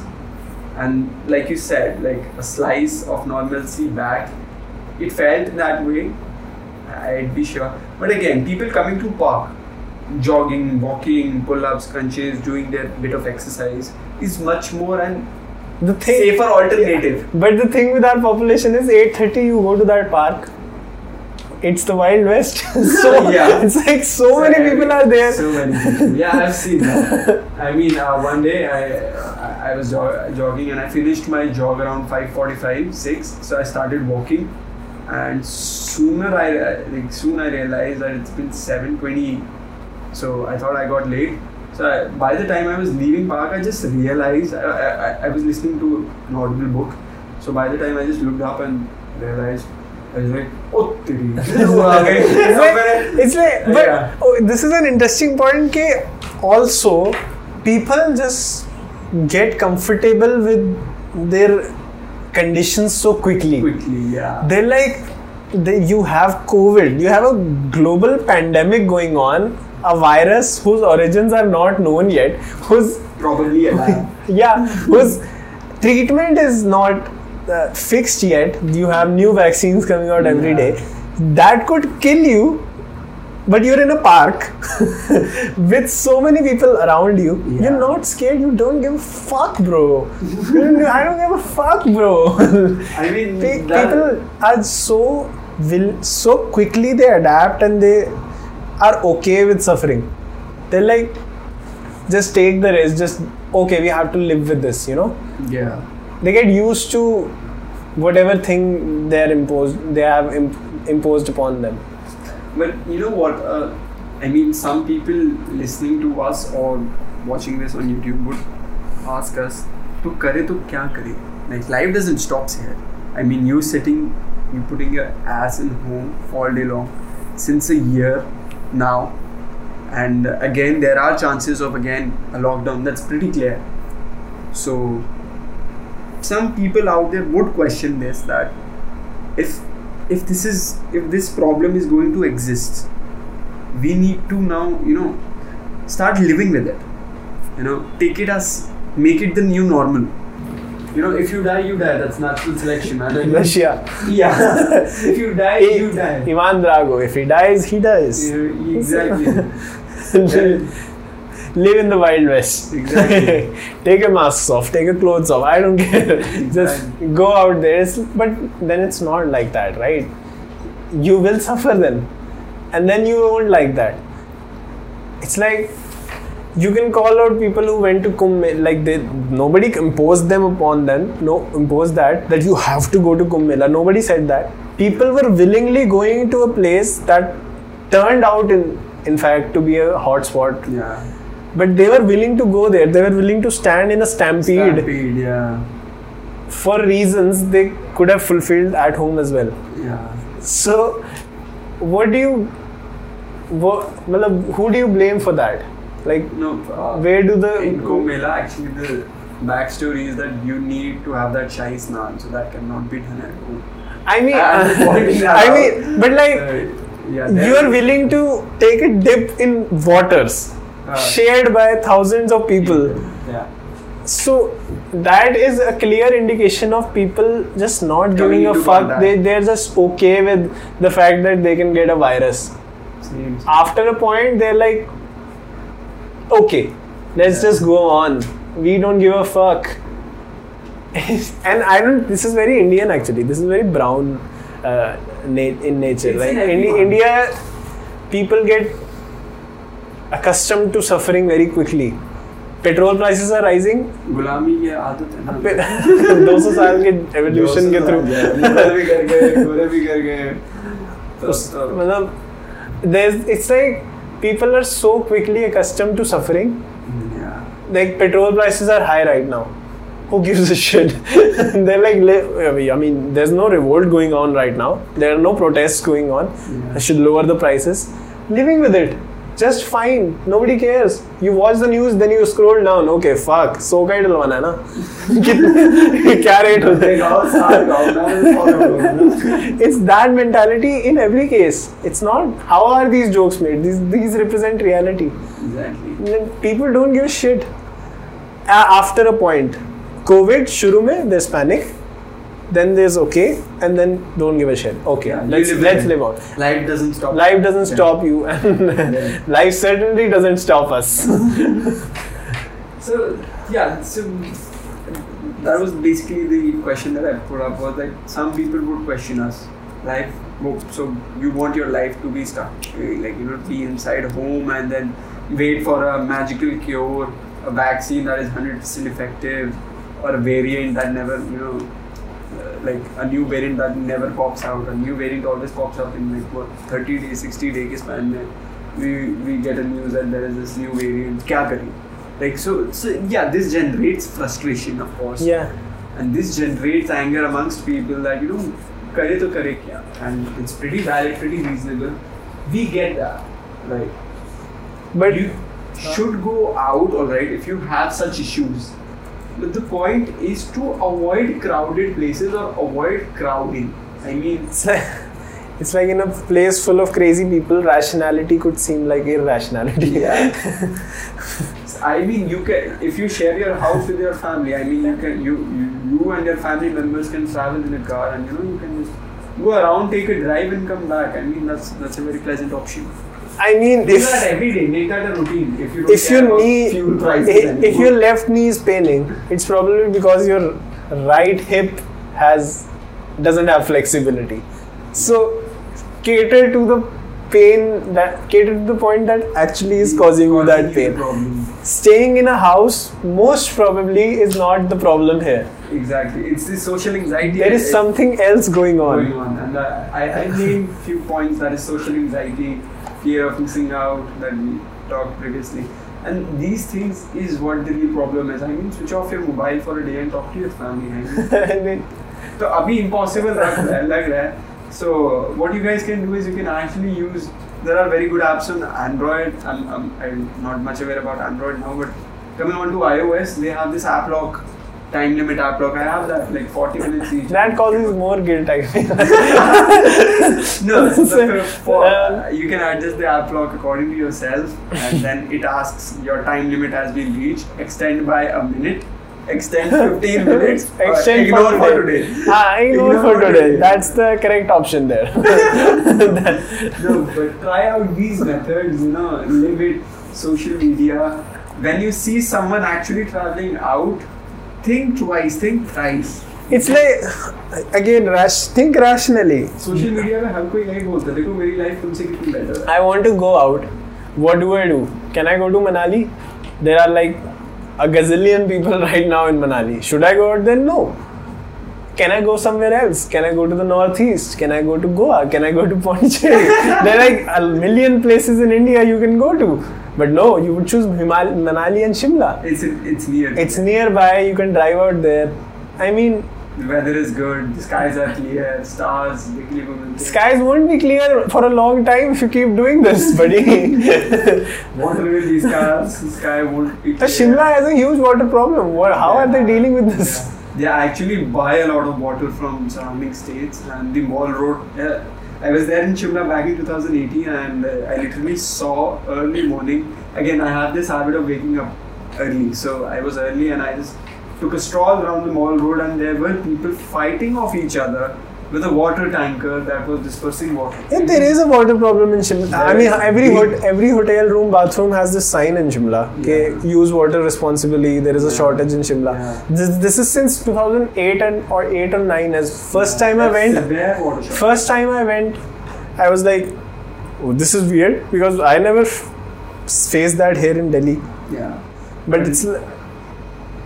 and like you said, like a slice of normalcy back. It felt that way. I'd be sure. But again, people coming to park, jogging, walking, pull-ups, crunches, doing their bit of exercise is much more and the thing, safer alternative. but the thing with our population is 8:30. You go to that park. It's the Wild West. so Yeah. it's like so many people are there. So many people. Yeah, I've seen that. I mean, uh, one day I I, I was jog- jogging and I finished my jog around 5:45, 6. So I started walking, and sooner I like soon I realized that it's been 7:20, so I thought I got late. So I, by the time I was leaving park, I just realized I, I, I was listening to an audible book. So by the time I just looked up and realized oh, it's like, oh, this is an interesting point. Ke also, people just get comfortable with their conditions so quickly quickly, yeah. they're like they, you have covid you have a global pandemic going on a virus whose origins are not known yet whose probably alive. yeah whose treatment is not uh, fixed yet you have new vaccines coming out every Yeah. day that could kill you but you're in a park with so many people around you. Yeah. You're not scared. You don't give a fuck, bro. I don't give a fuck, bro. I mean, Pe- people are so will so quickly they adapt and they are okay with suffering. They're like, just take the risk. Just okay, we have to live with this. You know, yeah. they get used to whatever thing they're imposed. They have imp- imposed upon them. But you know what? Uh, I mean, some people listening to us or watching this on YouTube would ask us, "To kare to kya kare?" Like life doesn't stop here. I mean, you sitting, you putting your ass in home all day long since a year now, and again there are chances of again a lockdown. That's pretty clear. So some people out there would question this that if if this is if this problem is going to exist we need to now you know start living with it you know take it as make it the new normal you know if you die you die that's natural selection man. I Russia. yeah if you die you die Ivan Drago. If he dies, he dies. Yeah, exactly Live in the Wild West. Exactly. take your masks off, take your clothes off. I don't care. Just Exactly. go out there. It's, but then it's not like that, right? You will suffer then. And then you won't like that. It's like you can call out people who went to Kumbh like they nobody imposed them upon them no imposed that that you have to go to Kumbh Mela nobody said that people were willingly going to a place that turned out in in fact to be a hotspot yeah but they were willing to go there. They were willing to stand in a stampede, Stampede, yeah. For reasons they could have fulfilled at home as well. Yeah. So what do you what, matlab, who do you blame for that? Like no uh, where do the in Kumbh Mela, actually, the backstory is that you need to have that shahi snan, so that cannot be done at home. I mean, I'm pointing that I mean, but like Uh, yeah, you are willing to take a dip in waters shared by thousands of people. Yeah. So that is a clear indication of people just not Coming giving a fuck. They they're just okay with the fact that they can get a virus. Same. After a point, they're like, okay, let's Yeah. just go on. We don't give a fuck. and I don't. This is very Indian actually. This is very brown uh, na- in nature. It's like in. India, people get accustomed to suffering very quickly. Petrol prices are rising. गुलामी की आदत है ना 200 साल के evolution के through Mughal भी कर गए गोरे भी कर गए तो- उस- तो- मतलब there's it's like people are so quickly accustomed to suffering Yeah. like petrol prices are high right now who gives a shit they're like li- i mean there's no revolt going on right now there are no protests going on Yeah. i should lower the prices living with it just fine nobody cares you watch the news then you scroll down okay fuck so का ही डलवाना है ना कितने क्या rate होते They हैं all start out, now it's all over. it's that mentality in every case it's not how are these jokes made these these represent reality Exactly. people don't give a shit then there's okay and then don't give a shit okay Yeah, let's live let's live on Life doesn't stop. life doesn't Yeah. stop you and Yeah. life certainly doesn't stop us So yeah, so that was basically the question that I put up was like some people would question us. Life so you want your life to be stuck, eh, like you know, be inside home and then wait for a magical cure, a vaccine that is hundred percent effective, or a variant that never, you know, like a new variant that never pops out. A new variant always pops up in like what 30 days, 60 day के span में we we get a news that there is this new variant. क्या करें? Like so, so yeah, this generates frustration, of course, yeah and this generates anger amongst people that you know, करे तो करे क्या? And it's pretty valid, pretty reasonable. We get that, right? but you should go out, alright, if you have such issues. but the point is to avoid crowded places or avoid crowding. I mean, it's like, it's like in a place full of crazy people rationality could seem like irrationality Yeah. I mean, you can if you share your house with your family. I mean, you can you you, you and your family members can travel in a car, and you know you can just go around, take a drive, and come back. I mean, that's that's a very pleasant option. I mean, if that every day. Make that a routine. If you don't if your knee if, if your left knee is paining, it's probably because your right hip has doesn't have flexibility. So cater to the pain that cater to the point that actually is causing you that pain. Staying in a house most probably is not the problem here. Exactly. It's the social anxiety. There is something else going on. going on, and uh, I I named few points. That is social anxiety, fear of missing out that we talked previously. And these things is what the real problem is. I mean, switch off your mobile for a day and talk to your family. I mean, I mean, तो अभी impossible लग रहा है लग रहा है so what you guys can do is you can actually use there are very good apps on Android I'm, I'm, I'm not much aware about Android now but coming on to iOS they have this app lock time limit app lock I have that like 40 minutes each that causes more guilt. I think. no for, Um, you can adjust the app lock according to yourself and then it asks your time limit has been reached extend by a minute extend 15 minutes Extend ignore for for today. today Ah, ignore, Ignore for for today. today. That's the correct option there. no, but try out these methods, you know, live it, social media. When you see someone actually traveling out, think twice, think thrice. it's like again, rash, think rationally. Social media में हर कोई यही बोलता है देखो मेरी life तुमसे कितनी बेटर है I want to go out. What do I do? Can I go to Manali? There are like a gazillion people right now in Manali. Should I go out then? No. Can I go somewhere else? Can I go to the northeast? Can I go to Goa? Can I go to Pondicherry? there are like a million places in India you can go to. But no, you would choose Himal- Manali and Shimla. It's it's near. It's nearby, you can drive out there. I mean, the weather is good, the skies are clear, stars, skies won't be clear for a long time if you keep doing this, buddy. Water will be scarce, the sky won't be Uh, clear. Shimla has a huge water problem. What, how are they dealing with this? Yeah. They actually buy a lot of water from surrounding states and the mall road. Yeah. I was there in Shimla back in 2018 and uh, I literally saw early morning. Again, I have this habit of waking up early. So I was early and I just took a stroll around the mall road and there were people fighting off each other with a water tanker that was dispersing water. Yeah, there is a water problem in Shimla. I mean, every hot, every hotel room bathroom has this sign in Shimla. Okay, Yeah. use water responsibly. There is a Yeah. shortage in Shimla. Yeah. This, this is since 2008 and or 8 or 9. As first time I went, first time I went, I was like, oh, this is weird because I never faced that here in Delhi. Yeah. But it's.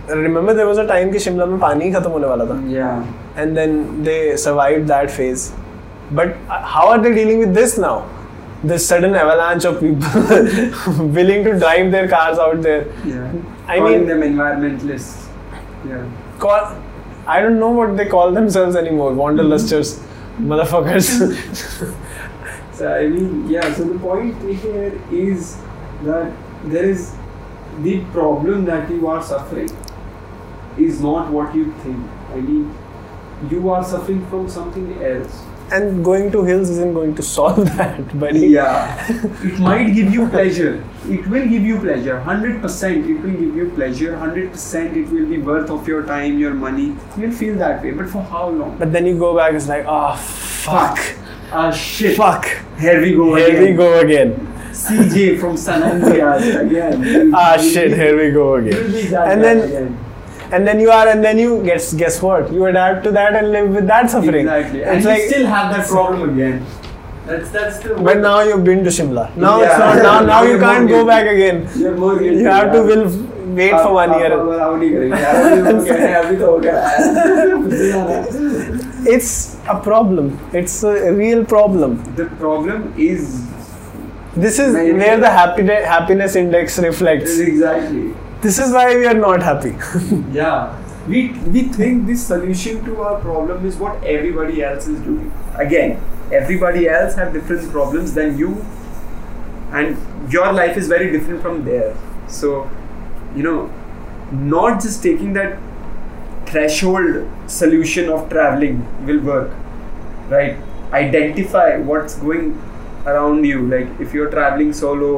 Remember, there was a time कि शिमला में पानी ही खत्म होने वाला था. Yeah. And then they survived that phase. But uh, how are they dealing with this now? This sudden avalanche of people willing to drive their cars out there. Yeah. I Calling mean- them environmentalists. Yeah. Call, I don't know what they call themselves anymore. Wanderlusters, motherfuckers. So I mean, yeah. So the point here is that there is the problem that you are suffering is not what you think. I mean, you are suffering from something else. and going to hills isn't going to solve that, buddy. Yeah, it might give you pleasure. It will give you pleasure. Hundred percent, it will give you pleasure. Hundred percent, it will be worth of your time, your money. You'll feel that way, but for how long? But then you go back, it's like, oh, fuck. Ah shit! Fuck. Here we go Here again. Here we go again. CJ from San Andreas again. Ah, shit, here we go again. And then- again and then you are and then you guess guess what? You adapt to that and live with that suffering. Exactly. It's and like, you still have that problem again. That's that's the but now you've been to Shimla. Now yeah. it's not now, now you can't go back again. You're more guilty, you have to will wait for one uh, uh, year. it's a problem. It's a real problem. The problem is this is where the happiness happiness index reflects. Exactly. This is why we are not happy. Yeah. We we think the solution to our problem is what everybody else is doing. Again, everybody else have different problems than you, and your life is very different from theirs. So, you know, not just taking that threshold solution of traveling will work, right? Identify what's going around you. Like if you're traveling solo,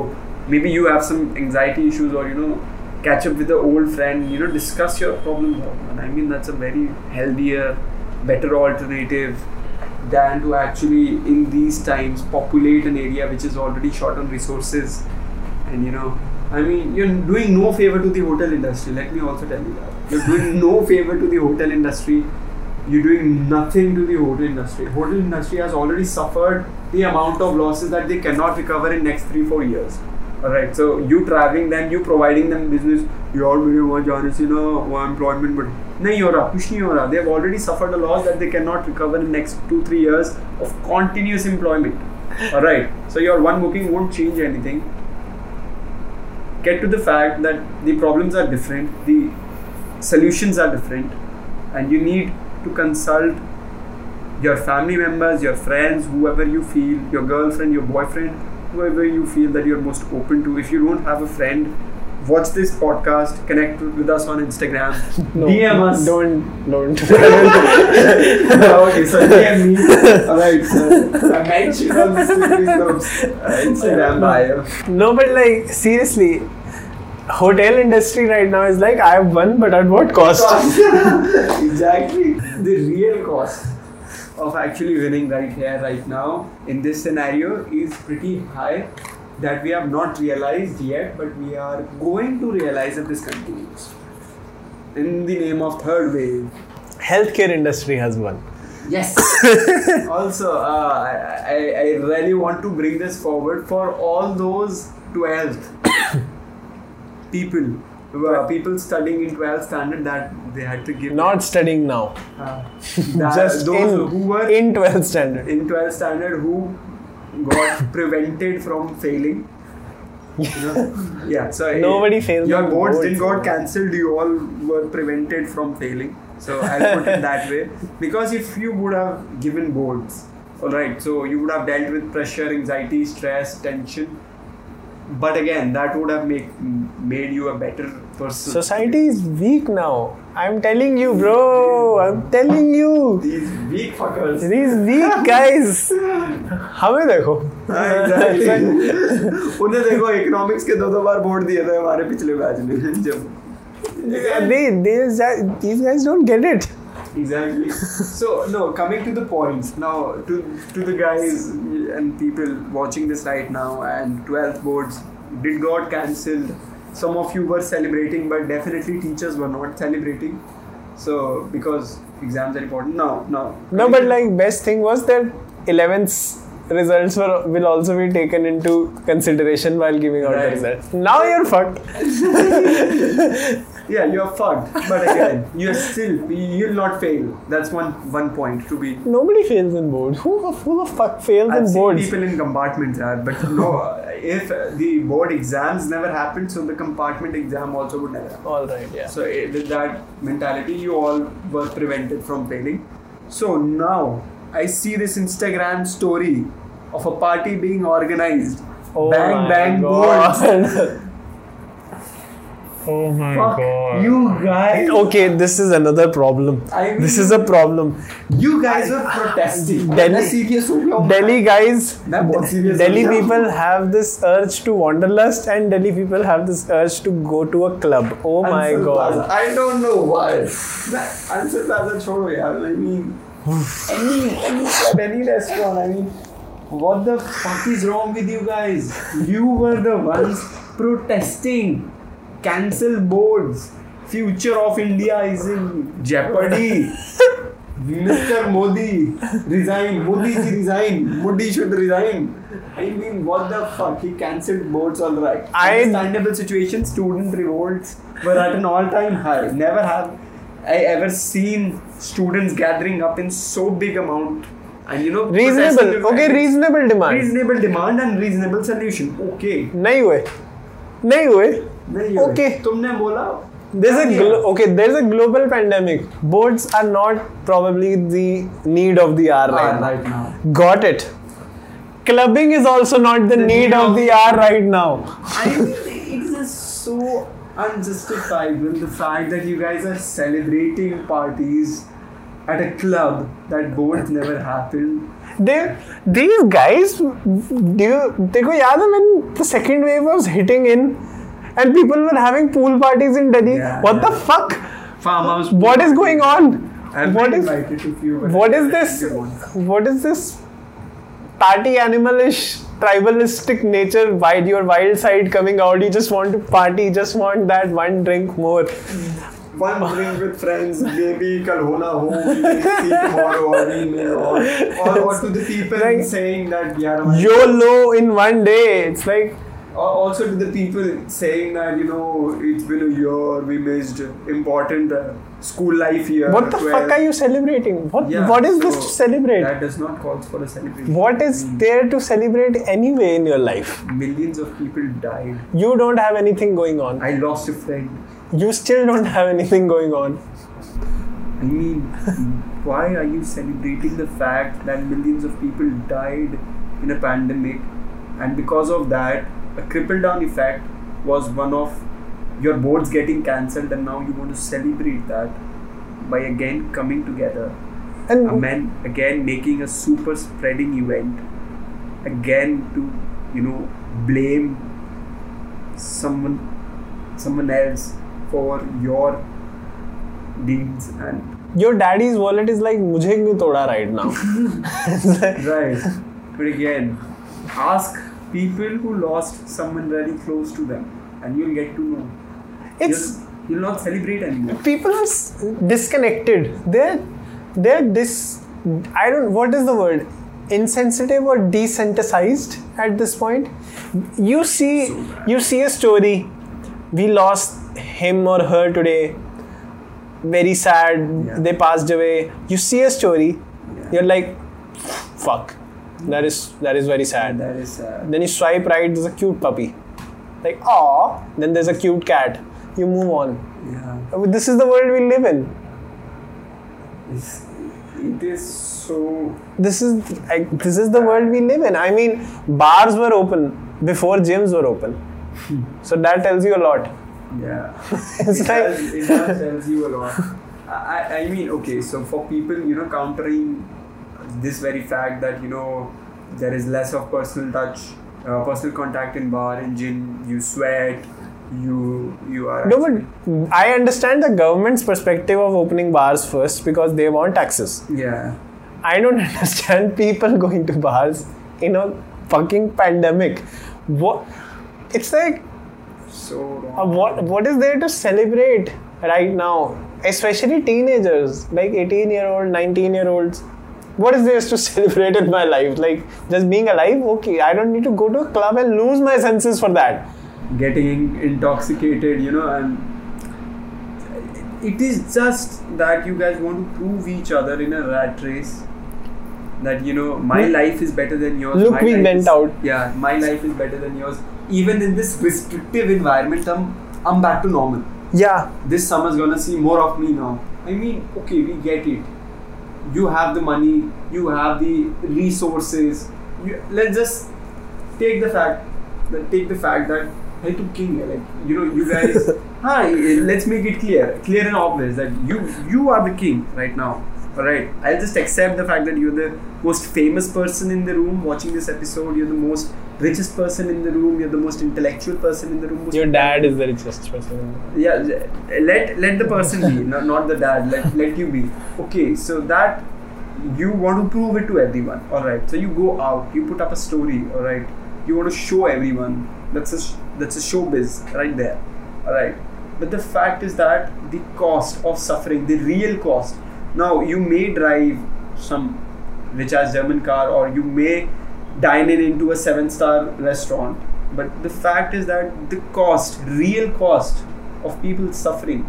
maybe you have some anxiety issues, or you know, catch up with an old friend. You know, discuss your problems. And I mean, that's a very healthier, better alternative than to actually in these times populate an area which is already short on resources. And you know I mean you're doing no favor to the hotel industry. Let me also tell you that. You're doing no favor to the hotel industry. You're doing nothing to the hotel industry. Hotel industry has already suffered the amount of losses that they cannot recover in next 3 4 years alright so you traveling them you providing them business यार मेरे वहाँ जाने से ना वहाँ employment बढ़ नहीं हो रहा कुछ नहीं हो रहा they have already suffered a loss that they cannot recover in next 2 3 years of continuous employment alright so your one booking won't change anything get to the fact that the problems are different, the solutions are different, and you need to consult your family members, your friends, whoever you feel, your girlfriend, your boyfriend, whoever you feel that you're most open to. If you don't have a friend, watch this podcast, connect with us on Instagram, No, DM us. Don't, don't. okay, so DM me. Alright, so I mentioned on Instagram bio. no, but like seriously, hotel industry right now is like I have won, but at what cost? exactly. The real cost of actually winning right here, right now, in this scenario is pretty high that we have not realized yet, but we are going to realize if this continues. In the name of third wave. Healthcare industry has won. Yes. also, uh, I, I, really want to bring this forward for all those 12th people. Uh, people studying in 12th standard that they had to give Not studying now, uh, just those in who were in 12th standard. in 12th standard who got prevented from failing. You know? Yeah, so Nobody fails Your boards boards. didn't got cancelled. You all were prevented from failing. So I'll put it that way. Because if you would have given boards, all right, so you would have dealt with pressure, anxiety, stress, tension. But again, that would have make made you a better person. Society is weak now. I'm telling you, bro. I'm telling you. These weak fuckers. These weak guys. हमें देखो. हाँ. उन्हें देखो economics के दो दो बार board दिए थे हमारे पिछले बैच ने जब they, these, these guys don't get it. Exactly so no coming to the points now to to the guys and people watching this right now and 12th boards did got cancelled some of you were celebrating but definitely teachers were not celebrating so because exams are important no no No, but like best thing was that 11th results were will also be taken into consideration while giving out Right. the results. Now you're fucked. yeah you're fucked but again you're still you'll not fail that's one one point to be Nobody fails in boards. Who, who the fuck fails I've in seen boards? people in compartments, yeah, but no, if the board exams never happened, so the compartment exam also would never happen. All right, yeah. So eh, with that mentality, you all were prevented from failing. So now I see this Instagram story of a party being organized. Oh bang bang God. boards. Oh my Fuck god. You guys. Okay, this is another problem. I mean, this is a problem. You guys are protesting. Delhi, Delhi guys. Delhi people have this urge to wanderlust and Delhi people have this urge to go to a club. Oh my god. Plaza. I don't know why. Ansal Plaza chodo yaar. I mean, any, any club, any restaurant. I mean, what the fuck is wrong with you guys? You were the ones protesting Cancel boards. Future of India is in jeopardy. Mr. Modi, resign. Modi ji resign. Modi should resign. I mean, what the fuck? He cancelled boards, all right. I- Understandable situation. Student revolts were at an all-time high. Never have I ever seen students gathering up in so big amount. And you know, protesting Reasonable. the- Okay, reasonable demand. reasonable demand and reasonable solution. Okay. नहीं हुए नहीं हुए नहीं Okay. तुमने बोला there's a हाँ, glo- okay there's a global pandemic boards are not probably the need of the hour right, Ah, now. right now. got it clubbing is also not the, need, of, the hour right now I mean, it is so unjustifiable the fact that you guys are celebrating parties at a club that both never happened. they these guys do you देखो याद है when the second wave was hitting in and people were having pool parties in Delhi. Yeah, what yeah. the fuck? Farmhouse. What is going on? I'm what is, you, what is this? What is this party animalish tribalistic nature wild your wild side coming out you just want to party just want that one drink more hmm. one drink with friends maybe kal hona ho see tomorrow or email or, or what to the people like, saying that yolo in one day it's like also to the people saying that you know it's been a year, we missed important uh, school life here. what the 12. fuck are you celebrating? What Yeah, what is this to celebrate? That does not call for a celebration. What is there to celebrate anyway in your life? Millions of people died. You don't have anything going on. I lost a friend. You still don't have anything going on. I mean, why are you celebrating the fact that millions of people died in a pandemic, and because of that, a cripple down effect was one of your boards getting cancelled and now you want to celebrate that by again coming together. And amen, again making a super spreading event again to you know blame someone someone else for your deeds and your daddy's wallet is like mujhe kyun toda right now? Right. But again ask people who lost someone very close to them, and you'll get to know. it's You'll, you'll not celebrate anymore. people are s- disconnected. They're they're dis. I don't. What is the word? Insensitive or desensitized at this point. You see, So you see a story. We lost him or her today. Very sad. Yeah. They passed away. You see a story. Yeah. You're like, fuck. That is that is very sad. That is uh, Then you swipe right, there's a cute puppy. Like, aw. Then there's a cute cat. You move on. yeah. This is the world we live in. It's, it is so This is like this is the world we live in. I mean, bars were open before gyms were open. So that tells you a lot. yeah. It's it, like does, it does tells you a lot. I, I- I mean, okay, so for people, you know, countering this very fact that you know there is less of personal touch, uh, personal contact in bar and gym. You sweat. You you are. no, but I understand the government's perspective of opening bars first because they want access. yeah. I don't understand people going to bars in a fucking pandemic. What? It's like So wrong. Uh, what what is there to celebrate right now especially teenagers like 18 year old 19 year olds what is there to celebrate in my life like just being alive okay i don't need to go to a club and lose my senses for that getting intoxicated, you know, and it is just that you guys want to prove each other in a rat race. That you know, my Look- life is better than yours. look, my we went is- out. Yeah, my life is better than yours. Even in this restrictive environment, I'm I'm back to normal. yeah This summer's gonna see more of me now. I mean, okay, we get it. You have the money, you have the resources. You, let's just take the fact that take the fact that hey to king hai, like you know you guys hi let's make it clear clear and obvious that you you are the king right now alright I'll just accept the fact that you're the most famous person in the room watching this episode you're the most richest person in the room you're the most intellectual person in the room your dad is the richest person in the world. yeah let let the person be not, not the dad let, let you be. Okay so that you want to prove it to everyone all right so you go out you put up a story all right you want to show everyone that's a that's a showbiz right there all right but the fact is that the cost of suffering the real cost now you may drive some rich ass german car or you may dine in into a seven star restaurant but the fact is that the cost real cost of people suffering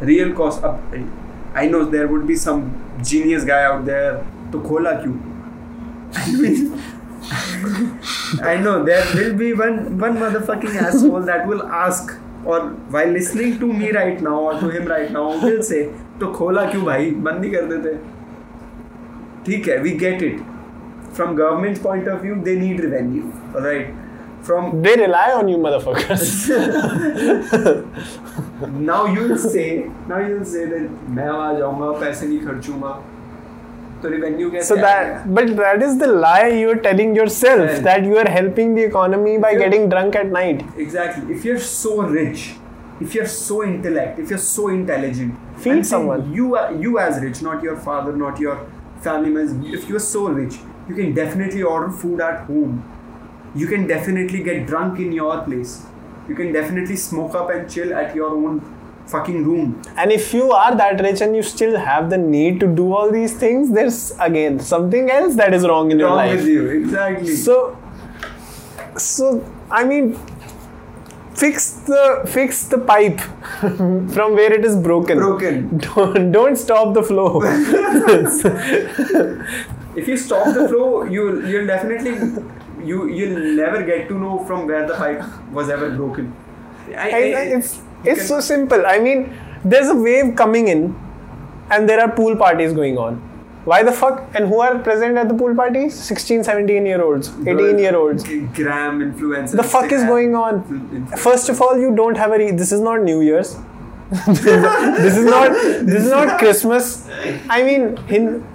real cost up i know there would be some genius guy out there to khola kyu I know there will be one one motherfucking asshole that will ask or while listening to me right now or to him right now will say तो खोला क्यों भाई बंद ही कर देते ठीक है we get it from government's point of view they need revenue alright from they rely on you motherfuckers now you'll say now you'll say that मैं वहाँ जाऊंगा पैसे नहीं खर्चूंगा तो revenue कैसे so that आएगा? but that is the lie you're telling yourself Yeah. that you are helping the economy by Yeah. getting drunk at night Exactly. If you're so rich, if you're so intellect, if you're so intelligent, Feed I'm saying someone. You are you as rich, not your father, not your family members. If you're so rich, you can definitely order food at home. You can definitely get drunk in your place. You can definitely smoke up and chill at your own fucking room. And if you are that rich and you still have the need to do all these things, there's again something else that is wrong in your life. with you, exactly. So, so I mean, fix the fix the pipe from where it is broken. Broken. Don't, don't stop the flow. if you stop the flow, you you'll definitely you you'll never get to know from where the pipe was ever broken. I, I- I- it's it's so simple. I mean, there's a wave coming in, and there are pool parties going on. Why the fuck? And who are present at the pool parties? 16, 17 year olds, 18 year olds. Gram influencers. The fuck is going on? First of all, you don't have a. Re- this is not New Year's. this is not. This is not Christmas. I mean, in.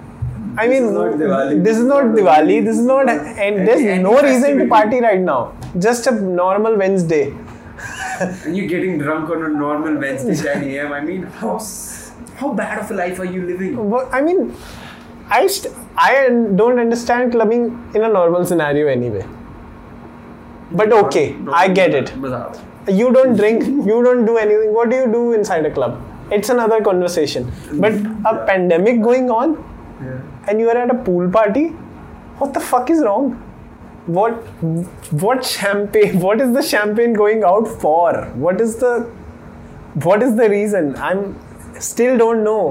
I mean, is this is not Diwali. This is not, and there's no reason to party right now. Just a normal Wednesday. And you're getting drunk on a normal Wednesday 10 a.m. I mean, how how bad of a life are you living? I mean, I st- I don't understand clubbing in a normal scenario anyway. But okay, I get it. You don't drink, you don't do anything. What do you do inside a club? It's another conversation. But a pandemic going on Yeah. and you are at a pool party, what the fuck is wrong? What what champagne? What is the champagne going out for? What is the what is the reason? I'm still don't know.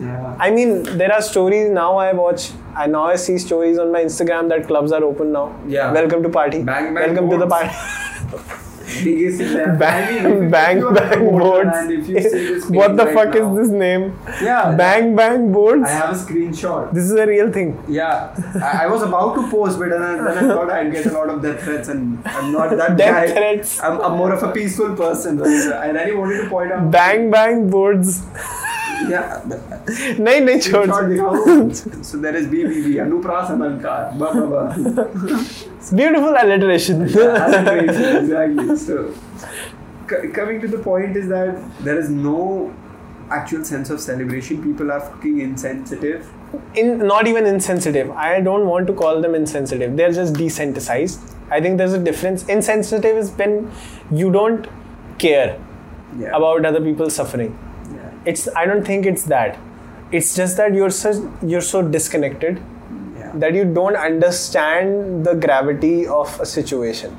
Yeah. I mean, there are stories now I watch. I now I see stories on my Instagram that clubs are open now. Yeah. Welcome to party. Bang, bang Welcome to the party. Biggest bang, I mean, if you- bang, if you are bang boards. and if you say this what the name fuck right is this name? Yeah. Bang, bang boards. I have a screenshot. This is a real thing. Yeah, I, I was about to post, but then I, then I thought I'd get a lot of death threats, and I'm not that Death guy. threats. I'm, I'm more of a peaceful person. Right? I really wanted to point out. Bang, bang boards. Yeah. नहीं नहीं छोड़ Screenshot दिखाओ. so there is BBB, Anupras Alankar. Ba, ba, ba. beautiful alliteration Alliteration, exactly. So, c- coming to the point is that there is no actual sense of celebration. People are fucking insensitive. in not even insensitive i don't want to call them insensitive they're just desensitized i think there's a difference insensitive is when you don't care Yeah. about other people's suffering Yeah. it's i don't think it's that. It's just that you're such you're so disconnected Yeah. that you don't understand the gravity of a situation.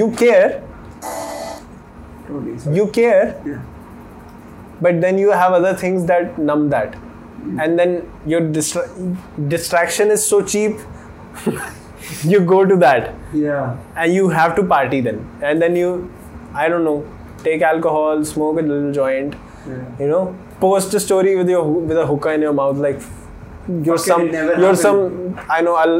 You care. Totally. You care. Yeah. but then you have other things that numb that. Hmm. And then your distra- distraction is so cheap you go to that. Yeah. and you have to party then. And then you i don't know take alcohol smoke a little joint You know post a story with your with a hookah in your mouth like you're Fucking some you're happened. some I know Al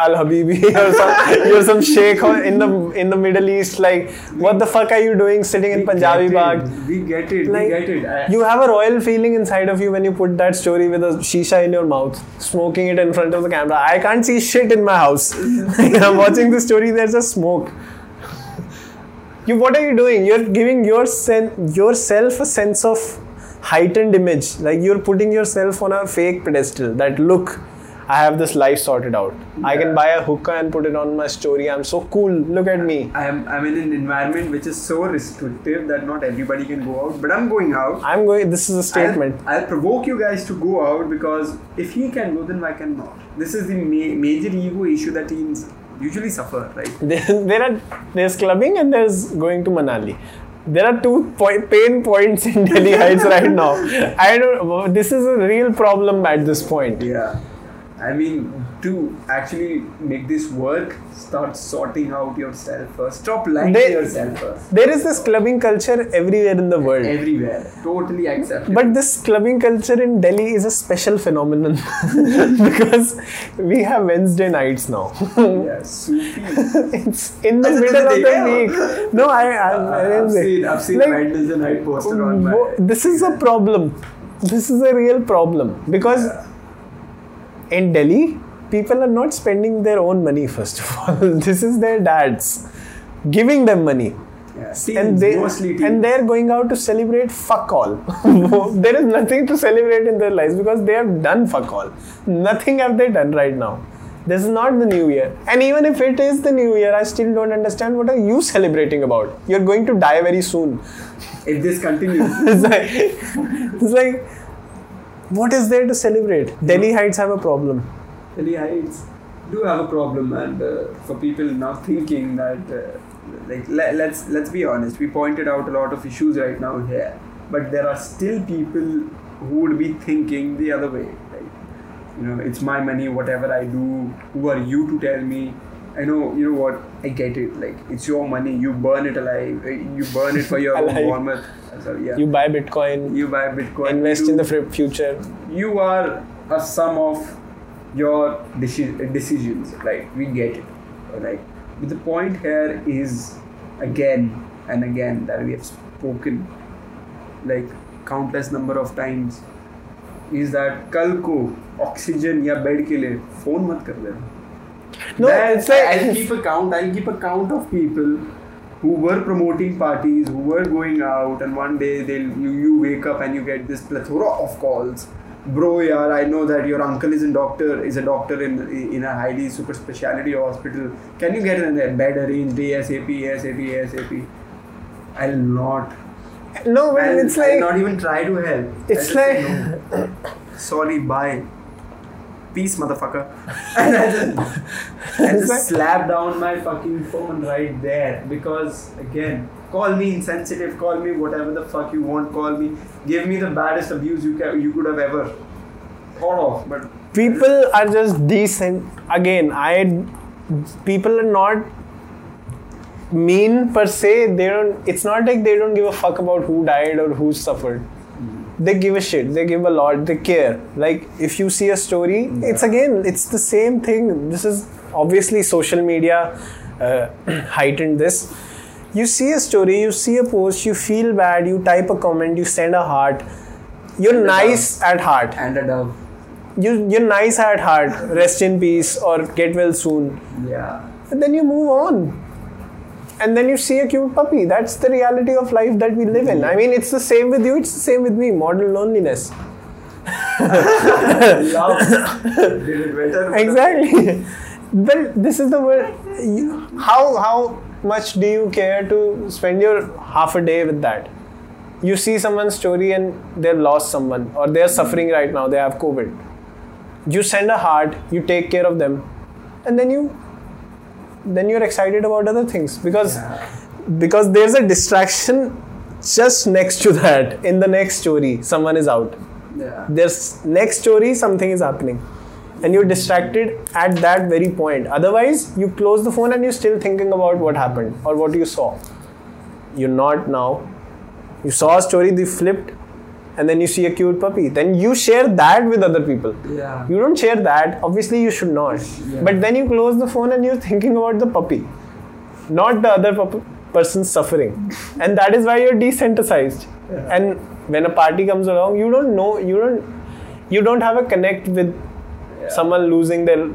Al Habibi or some you're some sheikh in the in the Middle East like what the fuck are you doing sitting in Punjabi it. We get it. Like, we get it. I, you have a royal feeling inside of you when you put that story with a shisha in your mouth, smoking it in front of the camera. I can't see shit in my house. I'm watching the story, there's a smoke. You, what are you doing? You're giving your sen- yourself a sense of heightened image. Like you're putting yourself on a fake pedestal. That look, I have this life sorted out. I can buy a hookah and put it on my story. I'm so cool. Look at me. I'm, I'm in an environment which is so restrictive that not everybody can go out. But I'm going out. I'm going. This is a statement. I'll, I'll provoke you guys to go out because if he can go, then why cannot? This is the ma- major ego issue that teens usually suffer, right? there, there are there's clubbing and there's going to Manali. There are two point, pain points in Delhi Heights right now. I don't. This is a real problem at this point. Yeah. I mean, to actually make this work, start sorting out yourself first. Stop lying They- to yourself first. There is this clubbing culture everywhere in the world. Everywhere. Totally accepted. But this clubbing culture in Delhi is a special phenomenon because we have Wednesday nights now. yeah, Sufi. it's in the As middle of the week. No, I, I, I uh, I've seen, I've seen Like, Wednesday night posted on my. This is a problem this is a real problem because Yeah. in delhi people are not spending their own money first of all this is their dads giving them money Yeah, and they and they're going out to celebrate fuck all. there is nothing to celebrate in their lives because they have done fuck all. Nothing have they done right now. This is not the new year. And even if it is the new year, I still don't understand what are you celebrating about. You're going to die very soon. if this continues, it's like it's like what is there to celebrate? Delhiites have a problem. Heights do have a problem, and uh, for people now thinking that, uh, like, le- let's let's be honest, we pointed out a lot of issues right now here, but there are still people who would be thinking the other way. Like, you know, it's my money, whatever I do. Who are you to tell me? I know, you know what? I get it. Like, it's your money. You burn it alive. uh, You burn it for your own warmth. So, yeah. You buy Bitcoin, You buy Bitcoin. invest you, in the future. you are a sum of your deci- decisions right we get it right but the point here is again and again that we have spoken like countless number of times is that कल को oxygen या bed के लिए phone मत कर देना No, That- it's like I'll keep a count. I'll keep a count of people who were promoting parties, who were going out, and one day they'll you, you wake up and you get this plethora of calls. Bro, yeah, I know that your uncle is a doctor, is a doctor in in a highly super specialty hospital. Can you get a bed arranged ASAP, ASAP, ASAP? I'll not. no, man, I'll, it's I'll not even try to help. It's like- no. sorry, bye. Peace, motherfucker. And I just, I just slap down my fucking phone right there because again, call me insensitive, call me whatever the fuck you want, call me, give me the baddest abuse you can, you could have ever thought of, but people are just decent. Again i people are not mean per se. They don't it's not like they don't give a fuck about who died or who suffered. They give a shit. They give a lot. They care. Like if you see a story it's again it's the same thing. This is obviously social media uh, heightened this you see a story you see a post you feel bad you type a comment you send a heart. You're Send a nice at heart. And a dove. you you're nice at heart. Rest in peace or get well soon. Yeah. and then you move on. And then you see a cute puppy. That's the reality of life that we live in. I mean it's the same with you it's the same with me. Modern loneliness. Love. Did it better. exactly. But this is the word. How how much do you care to spend your half a day with that? You see someone's story and they've lost someone or they're suffering right now they have covid. You send a heart you take care of them and then you then you're excited about other things because because there's a distraction just next to that. In the next story someone is out. Yeah. there's next story something is happening and you're distracted at that very point. Otherwise you close the phone and you're still thinking about what happened or what you saw. You're not now. You saw a story they flipped and then you see a cute puppy. Then you share that with other people. Yeah. you don't share that. Obviously you should not. Yeah. but then you close the phone and you're thinking about the puppy. Not the other pup- person's suffering. And that is why you're desensitized. Yeah. and when a party comes along you don't know you don't you don't have a connect with someone losing their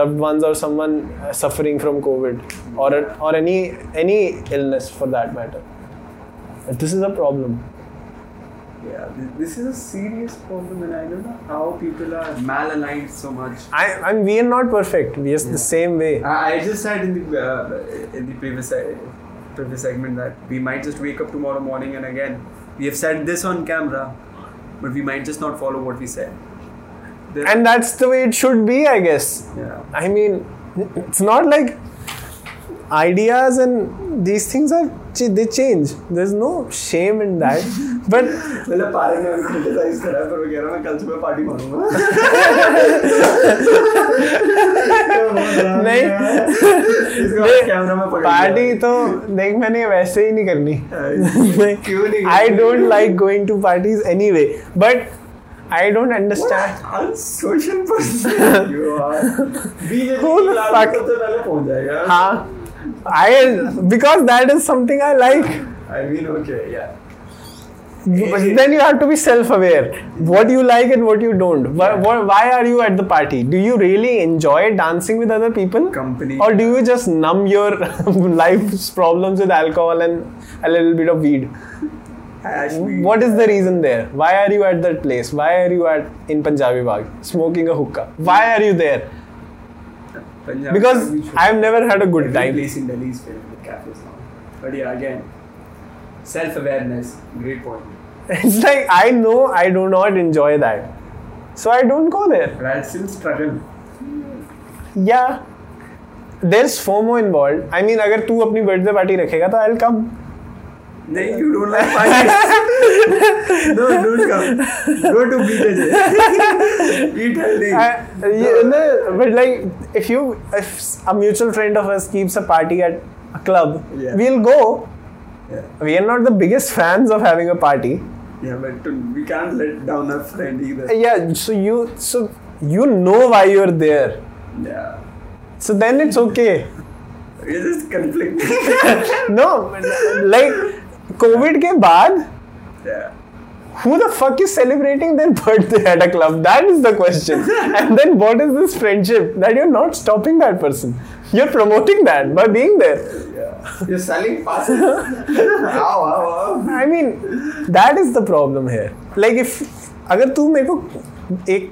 loved ones or someone uh, suffering from covid or or any any illness for that matter this is a problem Yeah. This, is a serious problem, and I don't know how people are malaligned so much. I, I'm we are not perfect. We are the same way. I, I just said in the uh, in the previous se- previous segment that we might just wake up tomorrow morning and again we have said this on camera, but we might just not follow what we said. There- And that's the way it should be, I guess. yeah, I mean, it's not like ideas and these things are ch- they change. There's no shame in that. But मतलब पारे ने अभी criticise करा है, पर वो कह रहा है, मैं कल सुबह पार्टी मारूंगा नहीं इसको नहीं, कैमरा में पकड़ पार्टी लिया। तो देख मैंने वैसे ही नहीं करनी क्यों नहीं I don't like going to parties any way but I don't understand unsocial person you are BJP Who the की fuck- सबसे पहले पहुंच जाएगा हाँ I because that is something I like. I mean, okay, yeah. But then you have to be self-aware. What you like and what you don't. Why, why, why are you at the party? Do you really enjoy dancing with other people? Company. Or do you just numb your life's problems with alcohol and a little bit of weed? What is the reason there? Why are you at that place? Why are you at in Punjabi Bagh smoking a hookah? Why are you there? Punjab Because Punjabi should- I've never had a good Every time. place in Delhi is filled with cafes now. But yeah, again, self-awareness, great point. It's like I know I do not enjoy that. So I don't go there. But I still struggle. Yeah. There's FOMO involved. I mean, अगर तू अपनी birthday party रखेगा तो I'll come. No, you don't like parties. no, don't come. Go to. Eat healthy. I, you know, but like, if you, if a mutual friend of us keeps a party at a club, Yeah. we'll go. yeah. We are not the biggest fans of having a party. yeah, but to- we can't let down our friend either. Yeah, so you, so you know why you're there. Yeah. So then it's okay. We're just conflicting. No, like COVID के बाद who the fuck is celebrating their birthday at a club? That is the question. and then what is this friendship that you're not stopping that person? You're promoting that by being there. Yeah. You're selling passes. ow, ow, ow. I mean, that is the problem here. Like if अगर तू मेरे को एक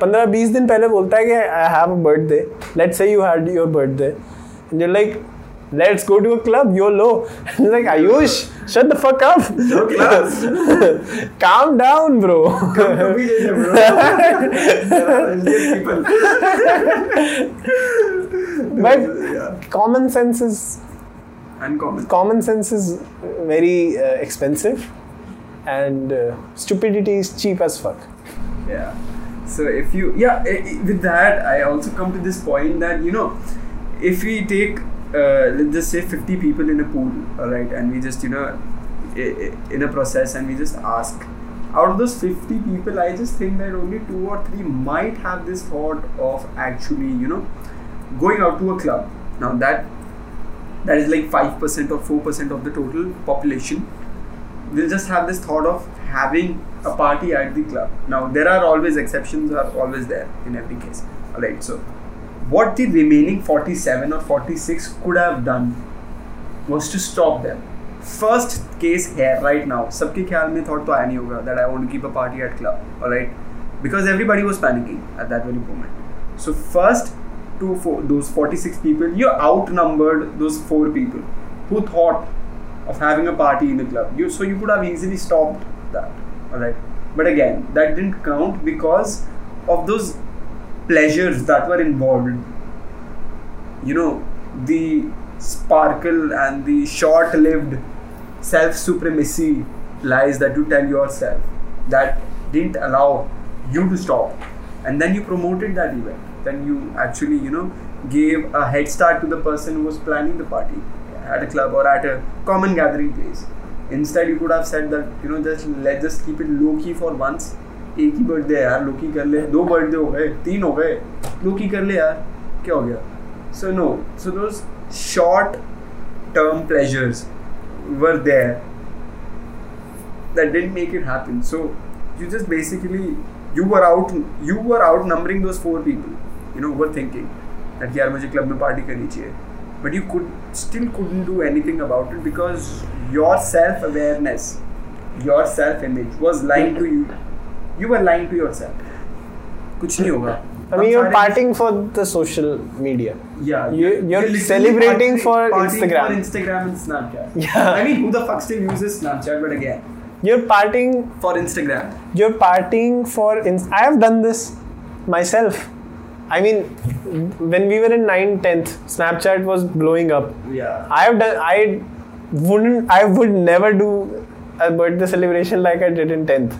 पंद्रह बीस दिन पहले बोलता है कि I have a birthday let's say you had your birthday you're like let's go to a club YOLO like Ayush shut the fuck up No calm down bro Come to BJJ, bro. there are Indian people. but yeah. common sense is Uncommon. common sense is very uh, expensive and uh, stupidity is cheap as fuck Yeah. So if you yeah i- i- with that I also come to this point that you know if we take uh, let's just say 50 people in a pool all right and we just you know in a process and we just ask out of those 50 people I just think that only two or three might have this thought of actually you know going out to a club now that that is like 5% or 4% of the total population will just have this thought of having a party at the club. Now there are always exceptions are always there in every case. Alright, so what the remaining 47 or 46 could have done was to stop them. First case here right now, सबके ख्याल में thought तो आया नहीं होगा that I want to keep a party at club, alright? Because everybody was panicking at that very moment. So first to four, those 46 people, you outnumbered those four people who thought of having a party in the club. You so you could have easily stopped that. Alright. But again, that didn't count because of those pleasures that were involved. You know, the sparkle and the short-lived self-supremacy lies that you tell yourself that didn't allow you to stop. And then you promoted that event. Then you actually, you know, gave a head start to the person who was planning the party at a club or at a common gathering place. Instead, you could have said that you know just let's just keep it low key for once. एक ही birthday है यार लोकी कर ले। दो birthday हो गए, तीन हो गए। लोकी कर ले यार। क्या हो गया? So no so though short term pleasures were there that didn't make it happen so you just basically you were out you were out numbering those four people you know were thinking that यार मुझे club में party करनी चाहिए। But you could still couldn't do anything about it because your self awareness your self image was like to you you were lying to yourself कुछ नहीं होगा I mean, you're partying for the social media. Yeah, You- you're literally celebrating partying- for partying Instagram. for Instagram and Snapchat. Yeah. I mean, who the fuck still uses Snapchat? But again, You're partying. for Instagram. You're partying for. Ins- I have done this myself. I mean, when we were in 9th, 10th, Snapchat was blowing up. Yeah. I have done. I wouldn't. I would never do a birthday celebration like I did in 10th.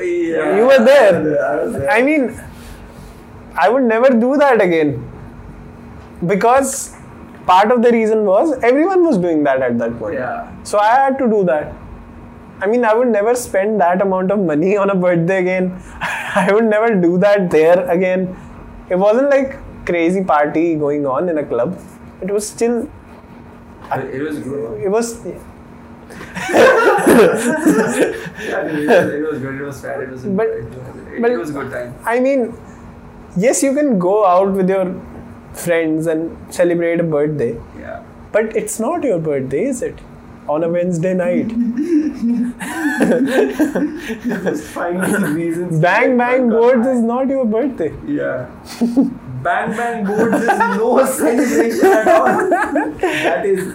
yeah. You were there. I there. I mean, I would never do that again. Because part of the reason was everyone was doing that at that point. Yeah. So I had to do that. I mean, I would never spend that amount of money on a birthday again. I would never do that there again. It wasn't like crazy party going on in a club. It was still It was good. it was Yeah, it was, it was good. It was fair. It was. But- it, was, but- was a good time. I mean, yes, you can go out with your friends and celebrate a birthday, Yeah. but it's not your birthday, is it? On a Wednesday night. Just finding reasons. Bang Bang Boards is not your birthday. Yeah. bang Bang Boards is no celebration at all. That is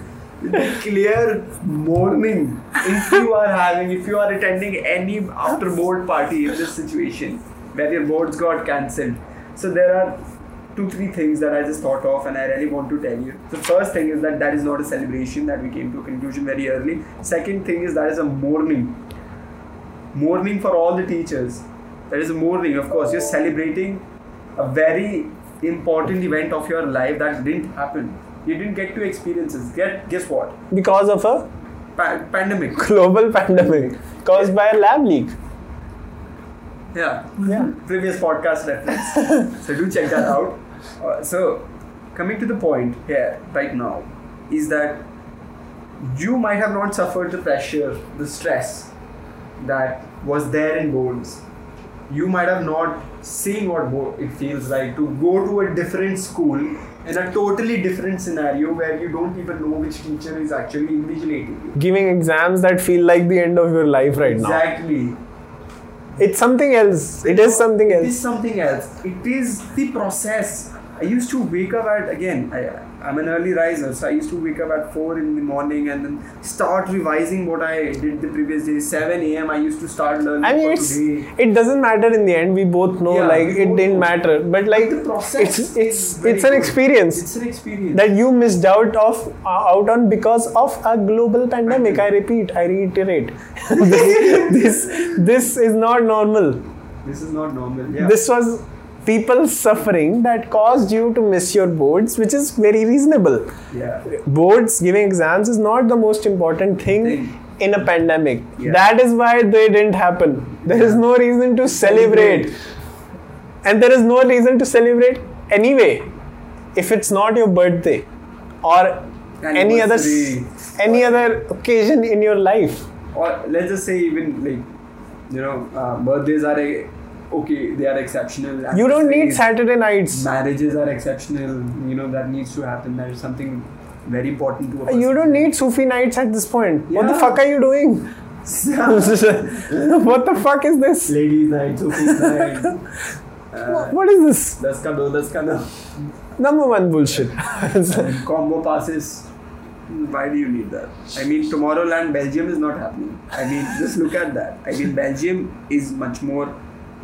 clear morning If you are having, if you are attending any after board party in this situation where your boards got cancelled. So there are two, three things that I just thought of and I really want to tell you. The first thing is that that is not a celebration that we came to a conclusion very early. Second thing is that is a mourning mourning for all the teachers. That is a mourning, of course. You're celebrating a very important event of your life that didn't happen. You didn't get to experience it. Get guess what? Because of a Pa- pandemic. global pandemic caused by a lab leak. Yeah. Yeah. Previous podcast reference. so do check that out. Uh, so coming to the point here right now is that you might have not suffered the pressure, the stress that was there in boards. You might have not seen what it feels like to go to a different school in a totally different scenario where you don't even know which teacher is actually invigilating you. Giving exams that feel like the end of your life right now. Exactly. It's something else. It is something else. It is something else. It is the process. I used to wake up at again. I, I'm an early riser, so I used to wake up at four in the morning and then start revising what I did the previous day. Seven a.m. I used to start learning I mean, it's today. it doesn't matter in the end. We both know, Yeah, like it didn't know. matter. But like, the process it's it's it's an experience It's an experience. that you missed out of uh, out on because of a global pandemic. I repeat, I reiterate. this, this this is not normal. this is not normal. Yeah. This was people suffering that caused you to miss your boards, which is very reasonable. yeah. Boards giving exams is not the most important thing. Thing. In a pandemic, Yeah. that is why they didn't happen. There is no reason to celebrate, and there is no reason to celebrate anyway if it's not your birthday or any other any other occasion in your life. or let's just say even like you know uh, birthdays are a, okay they are exceptional You don't need Saturday nights. marriages are exceptional you know that needs to happen that is something very important to a. You don't need Sufi nights at this point. What the fuck are you doing? what the fuck is this? ladies night Sophie's night uh, What is this? das ka do das ka do Number one bullshit. combo passes why do you need that I mean Tomorrowland Belgium is not happening I mean just look at that I mean Belgium is much more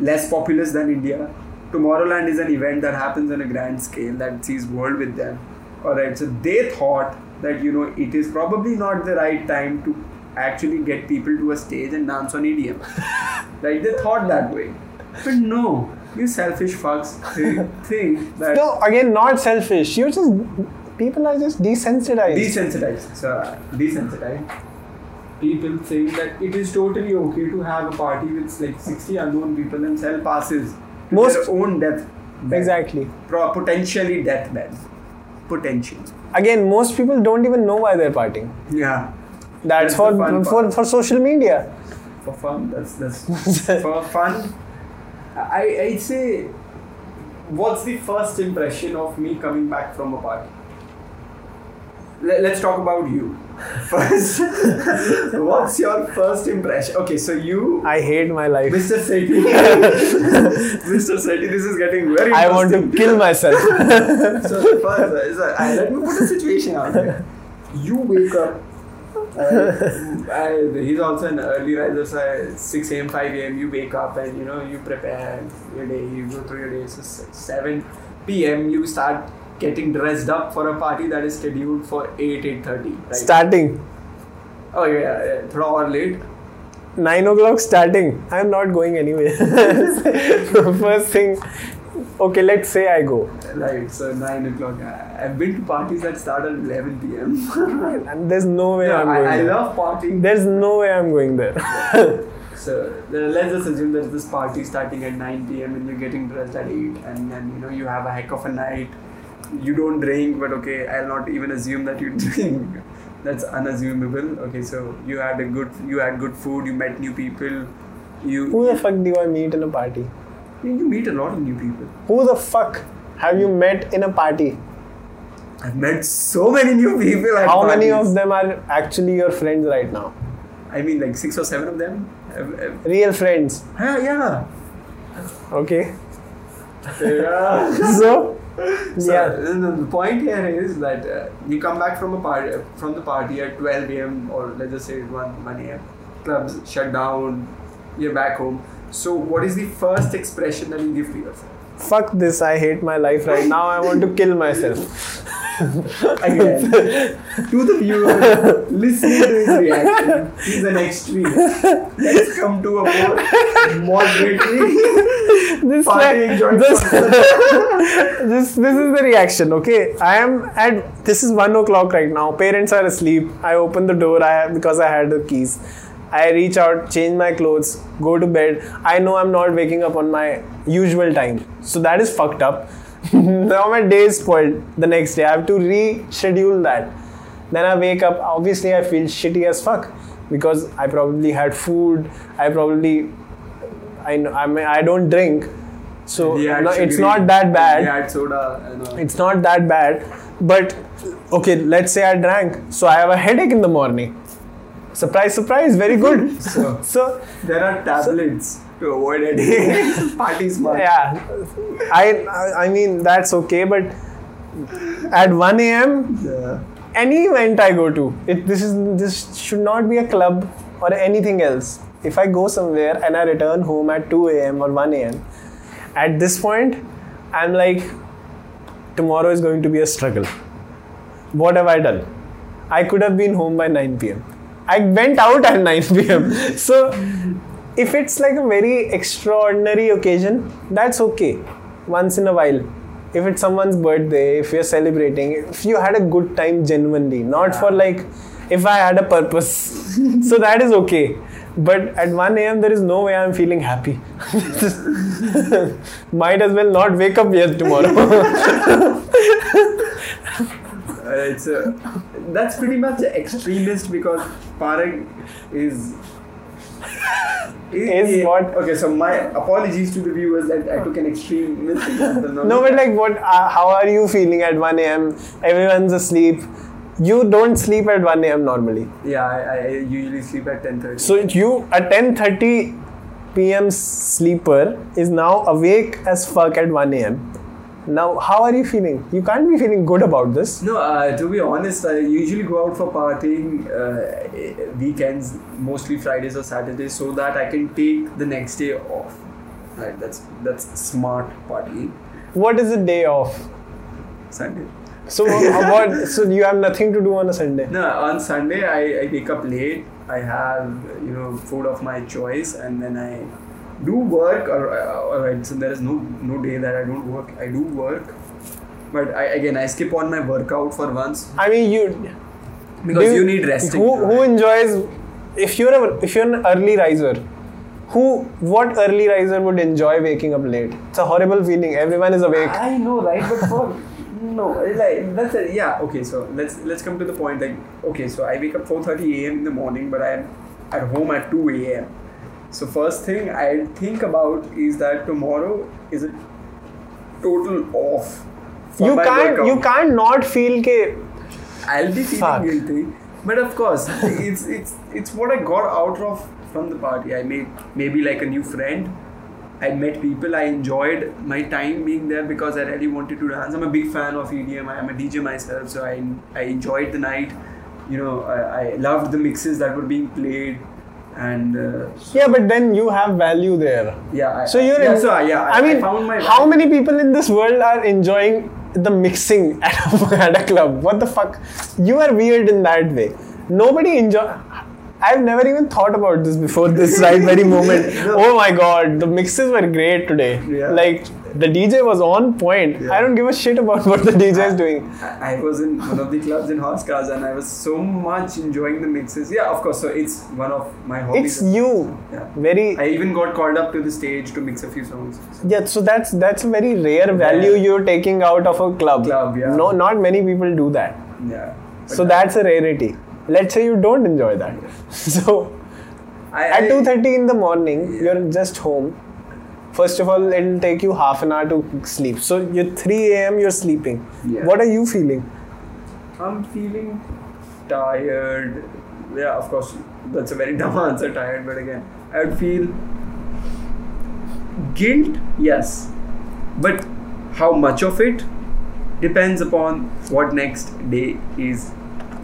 less populous than India Tomorrowland is an event that happens on a grand scale that sees world with them alright so they thought that you know it is probably not the right time to actually get people to a stage and dance on EDM like they thought that way but no you selfish fucks think, think that no, again, not selfish. You're just people are just desensitized. desensitized. So desensitized. People saying that it is totally okay to have a party with like 60 unknown people and sell passes to Most- their own death. bed. exactly. Pro- potentially deathbed. Potential. Again, most people don't even know why they're partying. Yeah. That's, That's for for, for social media. For fun. That's that's for fun. I I'd say. What's the first impression of me coming back from a party? Let, let's talk about you first. What's your first impression? Okay, so you I hate my life. Mr. Sethi. Mr. Sethi, this is getting very I want to kill myself. So, first, that- I- let me put a situation out there. You wake up. Uh, I, he's also an early riser, so 6 a.m., 5 a.m. You wake up and you know you prepare your day. You go through your day. So 7 p.m. You start getting dressed up for a party that is scheduled for 8 8.30 right? starting. Oh yeah, yeah throw or late 9 o'clock starting. I'm not going anywhere. First thing okay let's say i go. Right so 9 o'clock. I've been to parties that start at 11 p.m and there's no way no, i'm going I, I there. love partying. There's no way i'm going there. Yeah. so let's just assume there's this party starting at 9 p.m and you're getting dressed at 8 and then you know you have a heck of a night. You don't drink, but okay, I'll not even assume that you drink. that's unassumable. Okay, so you had a good, you had good food, you met new people, you Who the fuck do I meet in a party? you meet a lot of new people. Who the fuck have you met in a party? I've met so many new people. How many of them are actually your friends right now? I mean, like six or seven of them. Real friends. Yeah, yeah. Okay. yeah. So, So, yeah. the point here is that uh, you come back from a party from the party at 12 a.m. or let's just say 1 1 a.m. Clubs shut down. You're back home. So, what is the first expression that you give to yourself? Fuck this, I hate my life right now. I want to kill myself. Again, to the viewer listening to his reaction, he's an extreme. Let's come to a more moderately This, party enjoying this, this, this is the reaction, okay? I am at, this is 1 o'clock right now. Parents are asleep. I open the door I, because I had the keys. I reach out, change my clothes, go to bed. I know I'm not waking up on my usual time. So that is fucked up. now my day is spoiled the next day. I have to reschedule that. Then I wake up. Obviously, I feel shitty as fuck because I probably had food. I probably, I know, I mean, I don't drink, so no, it's not that bad had soda. It's not that bad but okay let's say i drank so i have a headache in the morning surprise surprise very good So- so There are tablets to avoid headache. Party smart. yeah I, I i mean that's okay but at 1 a.m Yeah. any event i go to it this is this should not be a club or anything else if i go somewhere and i return home at 2 a.m or 1 a.m at this point i'm like tomorrow is going to be a struggle what have i done i could have been home by 9 pm i went out at 9 pm so if it's like a very extraordinary occasion that's okay. Once in a while. If it's someone's birthday if you're celebrating if you had a good time genuinely not for like if i had a purpose. So that is okay. But at 1 a.m there is no way i'm feeling happy. Might as well not wake up yet tomorrow. Uh, it's a, that's pretty much extremist because Parag is. Is what? Okay, so my apologies to the viewers that I took an extreme. No, but like, what? Uh, how are you feeling at 1 a.m.? Everyone's asleep. You don't sleep at 1 a.m. normally. Yeah, I, I usually sleep at 10:30. So you, a 10:30 p.m. sleeper, is now awake as fuck at 1 a.m. Now, how are you feeling? You can't be feeling good about this. No, uh, to be honest, I usually go out for partying uh, weekends, mostly Fridays or Saturdays, so that I can take the next day off. Right, that's that's smart partying. What is a day off? Sunday. So uh, what? So you have nothing to do on a Sunday. No, on Sunday I, I wake up late. I have you know food of my choice, and then I do work. Or, all right, so there is no no day that I don't work. I do work, but I again I skip on my workout for once I mean, you because Do you, need resting. Who, who enjoys if you're a if you're an early riser? Who what early riser would enjoy waking up late? It's a horrible feeling. Everyone is awake. I know, right? But for no, like that's a, yeah. Okay, so let's let's come to the point. Like, okay, so I wake up four thirty a.m. in the morning, but I am at home at two a.m. So first thing I think about is that tomorrow is a total off. for You my can't workout. you can't not feel ke I'll be feeling Fuck. guilty, but of course, it's it's it's what I got out of from the party. I made maybe like a new friend. I met people. I enjoyed my time being there because I really wanted to dance. I'm a big fan of EDM. I am a DJ myself, so I I enjoyed the night. You know, I, I loved the mixes that were being played, and uh, yeah, but then you have value there. yeah. I, So you're yeah, in- so, yeah. I mean, found my how many people in this world are enjoying the mixing at a, at a club? What the fuck? You are weird in that way. Nobody enjoy. I've never even thought about this before this right very moment. No. Oh my god, the mixes were great today. Yeah. Like the DJ was on point. Yeah. I don't give a shit about what the DJ is doing. I I was in one of the clubs in Hauz Khas and I was so much enjoying the mixes. Yeah, of course. So it's one of my hobbies. It's you. Yeah. Very I even got called up to the stage to mix a few songs. Yeah, so that's that's a very rare value Yeah. you're taking out of a club. Club, yeah. No, not many people do that. Yeah. So that's a rarity. let's say you don't enjoy that. So I, at 2:30 in the morning, you're just home. First of all, it'll take you half an hour to sleep. So you're 3 a.m. You're sleeping. Yeah. What are you feeling? I'm feeling tired. Yeah, of course, that's a very dumb answer, tired, but again, I would feel guilt, yes. But how much of it depends upon what next day is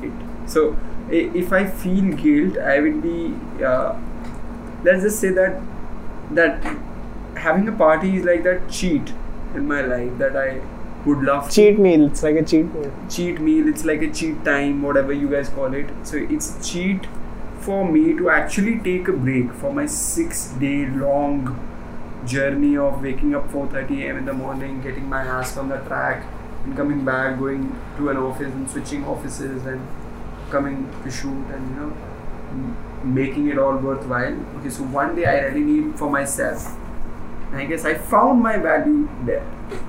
it. So, if I feel guilt, I will be, uh, let's just say that, that having a party is like that cheat in my life that I would love to Cheat meal. It's like a cheat meal. cheat meal it's like a cheat time whatever you guys call it so it's cheat for me to actually take a break for my six day long journey of waking up 4.30 am in the morning getting my ass on the track and coming back going to an office and switching offices and coming to shoot and you know making it all worthwhile okay so one day i really need for myself I guess I found my value there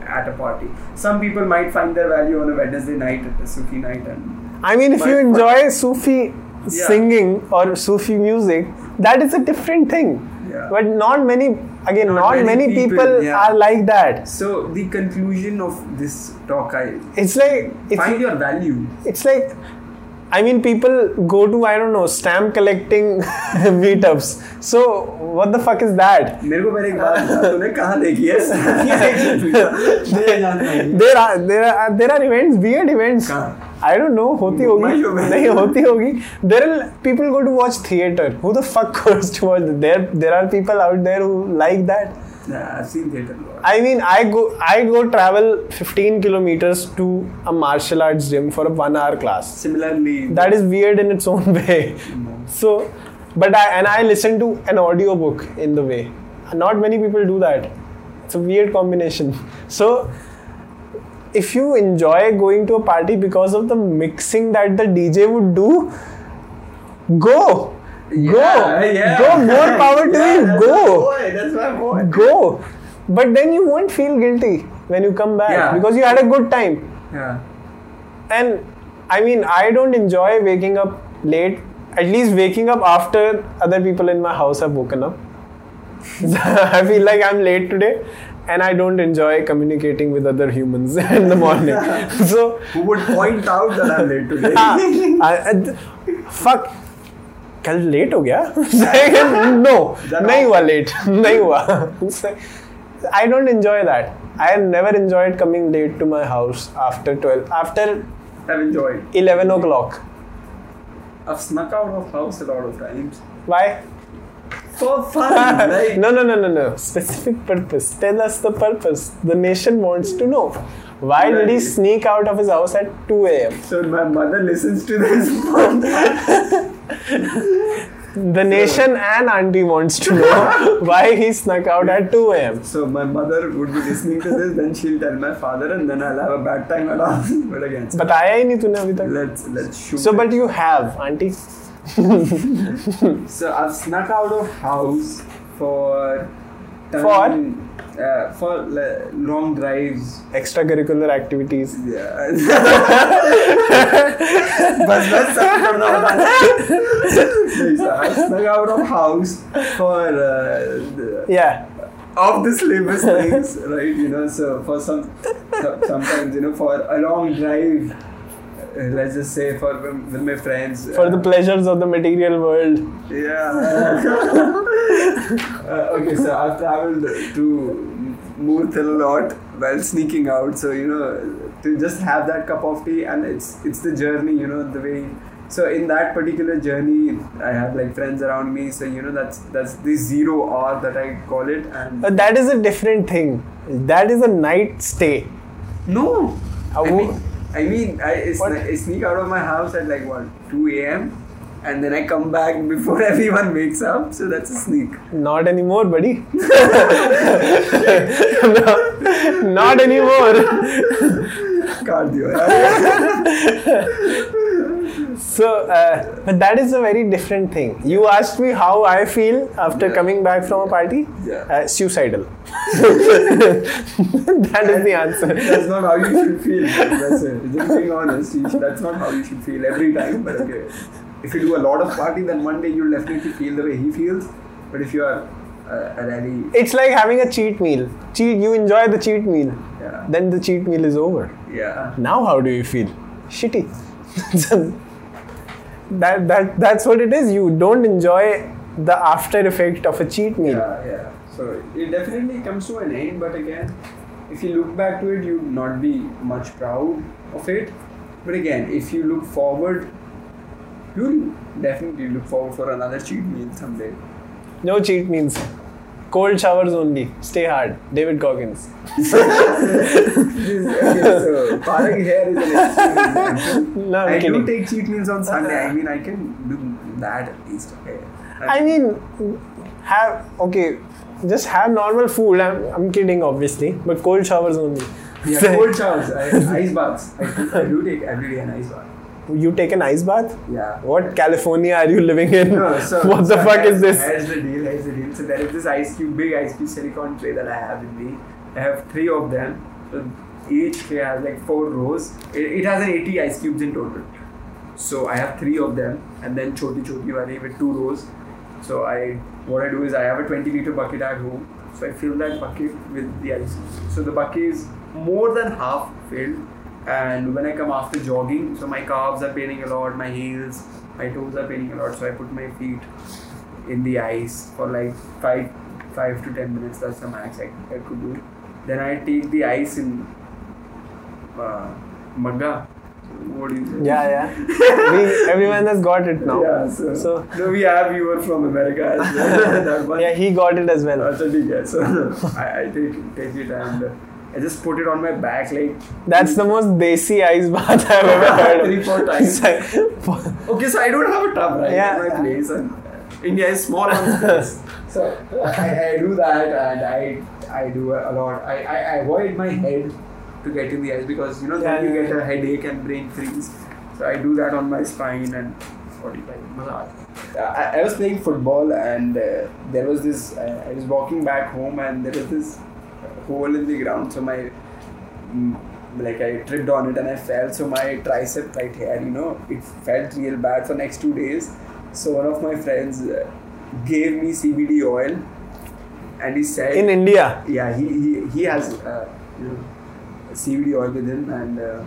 at a party. Some people might find their value on a Wednesday night at a Sufi night, and I mean, if you enjoy Sufi Yeah. singing or Sufi music, that is a different thing. Yeah. But not many, again, not, Not many, many people, people, yeah. are like that. so the conclusion of this talk, I It's like, it's, find your value. it's like, I mean, people go to, I don't know, stamp collecting meetups. So, what the fuck is that? मेरे को मेरे एक बात बता, तूने कहाँ देखी है? मुझे जानना है। there are there are there are events weird events कहाँ? I don't know होती My होगी show में। नहीं होती होगी there are people go to watch theater who the fuck goes to watch there there are people out there who like Nah, I've seen theater. I mean I go I go travel 15 kilometers to a martial arts gym for a one hour class. Similarly, that is weird in its own way. So but I and I listen to an audiobook in the way. Not many people do that. It's a weird combination. So if you enjoy going to a party because of the mixing that the DJ would do go go Yeah, yeah. go more power to Yeah, you that's go my That's my boy. go but then you won't feel guilty when you come back Yeah. because you had a good time Yeah. and I mean, I don't enjoy waking up late. At least waking up after other people in my house have woken up. I feel like I'm late today, and I don't enjoy communicating with other humans in the morning. so, Who would point out that I'm late today? Ah, I, I, fuck. कल late हो गया no नहीं हुआ late नहीं हुआ I don't enjoy that I never enjoyed coming late to my house after twelve after I've enjoyed. 11 o'clock I've snuck out of house a lot of times. why For fun. like, no, no, no, no, no. Specific purpose. Tell us the purpose. The nation wants to know. Why did he sneak out of his house at 2 a.m.? So my mother listens to this The nation and auntie wants to know why he snuck out at 2 a.m. So my mother would be listening to this, then she'll tell my father, and then I'll have a bad time around. but again. But I nahi tune abhi. Let's let's shoot. So, it. but you have, auntie. so I've snuck out of house for for uh, for le- long drives. Extracurricular activities. Yeah. बस बस सब करना होता है नहीं sir, I snuck out of house for uh, the, Yeah. of the slimmest things, right? You know, so for some, so- sometimes you know, for a long drive, uh, let's just say for with my friends. For uh, the pleasures of the material world. yeah. uh, okay, so I've traveled to Murthal a lot while sneaking out. So you know, to just have that cup of tea, and it's it's the journey. You know, the way. So in that particular journey, I have like friends around me. So you know, that's that's the zero hour that I call it, and But that is a different thing. That is a night stay. no. I mean, I mean, I, I What? sne- I sneak out of my house at like what 2 a.m. and then I come back before everyone wakes up. So that's a sneak. Not anymore, buddy. No, not anymore. Cardio. So, uh, but that is a very different thing. You asked me how I feel after Yeah. coming back from a party. Yeah. Uh, suicidal. that is the answer. That's not how you should feel. That's it. Just being honest, that's not how you should feel every time. But okay, if you do a lot of party, then one day you'll definitely feel the way he feels. But if you are uh, a really It's like having a cheat meal. Cheat. You enjoy the cheat meal. yeah Then the cheat meal is over. yeah Now, how do you feel? Shitty. that that that's what it is. You don't enjoy the after effect of a cheat meal. yeah yeah. So it definitely comes to an end. But again, if you look back to it, you'd not be much proud of it. But again, if you look forward, you'll definitely look forward for another cheat meal someday. No cheat meals. Cold showers only. Stay hard. David Goggins. okay, so Parag here is an extreme. No, I'm I kidding. do take cheat meals on Sunday. I mean, I can do that at least. Okay. I mean, have okay. Just have normal food. I'm, I'm kidding, obviously, but cold showers only. yeah, cold showers, I, ice baths. I, do- I do take every day an ice bath. You take an ice bath? Yeah. What California are you living in? No, so, what the so fuck is this? Here's the deal. Here's the deal. So there is this ice cube, big ice cube silicone tray that I have with me. I have three of them. So each tray has like four rows. It, it has an 80 ice cubes in total. So I have three of them, and then choti choti wale with two rows. So I, what I do is I have a 20 liter bucket at home. So I fill that bucket with the ice. So the bucket is more than half filled. And when I come after jogging, so my calves are paining a lot, my heels, my toes are paining a lot. So I put my feet in the ice for like five, five to ten minutes. That's the max I, I could do. Then I take the ice in uh, magga. What do you say? Yeah, yeah. we, everyone has got it now. Yeah, so, So- no, we have viewer from America as well. Yeah, he got it as well. That's a big guess. I, I take take it and uh, I just put it on my back like That's the most desi ice bath I've ever heard. Three, four times. okay, so I don't have a tub right Yeah. in my place and India is small so I, I do that and I I do a lot. I, I, I avoid my head to get in the ice because you know then Yeah, you yeah, get a headache and brain freeze. So I do that on my spine and body like massage. I, I was playing football and uh, there was this. Uh, I was walking back home and there was this hole in the ground. So my mm, like I tripped on it and I fell. So my tricep right here, you know, it felt real bad for next two days. So one of my friends uh, gave me CBD oil, and he said, In India. yeah, he he, he has uh, you know CBD oil with him, and uh,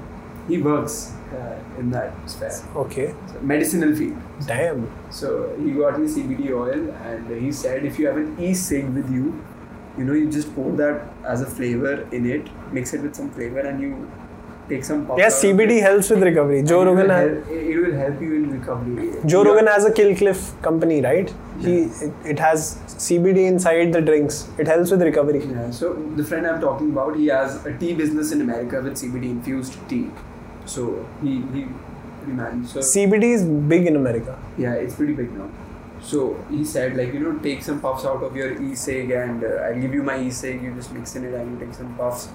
he works uh, in that sphere, Okay. so medicinal field. Damn. So he got me CBD oil, and he said if you have an e-cig with you, you know, you just pour that as a flavor in it, mix it with some flavor, and you take some. Yeah, out of CBD helps with recovery. Joe It will Rogan has, help- It will help you in recovery. Joe Yeah. Rogan has a Kill Cliff company, right? He it, it has CBD inside the drinks. It helps with recovery. Yeah, so the friend I'm talking about, he has a tea business in America with CBD infused tea. So he he, he managed. So CBD is big in America. yeah, it's pretty big now. So he said like you know take some puffs out of your e-cig and uh, I'll give you my e-cig. You just mix in it and you take some puffs.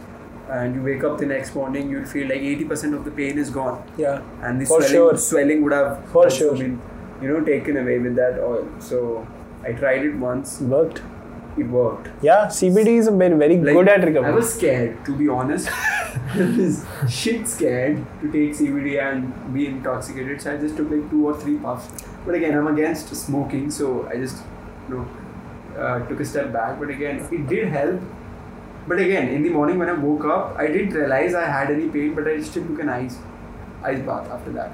And you wake up the next morning, you'll feel like 80% of the pain is gone, Yeah. and the For swelling, sure. swelling would have For sure. been, you know, taken away with that oil. So I tried it once, Worked. it worked. Yeah, CBD is a very, very Like, good at recovery. I was scared, to be honest. I was shit scared to take CBD and be intoxicated. So I just took like two or three puffs. But again, I'm against smoking, so I just, you know, uh, took a step back. But again, it did help. But again, in the morning when I woke up, I didn't realize I had any pain, but I still took an ice, ice bath after that.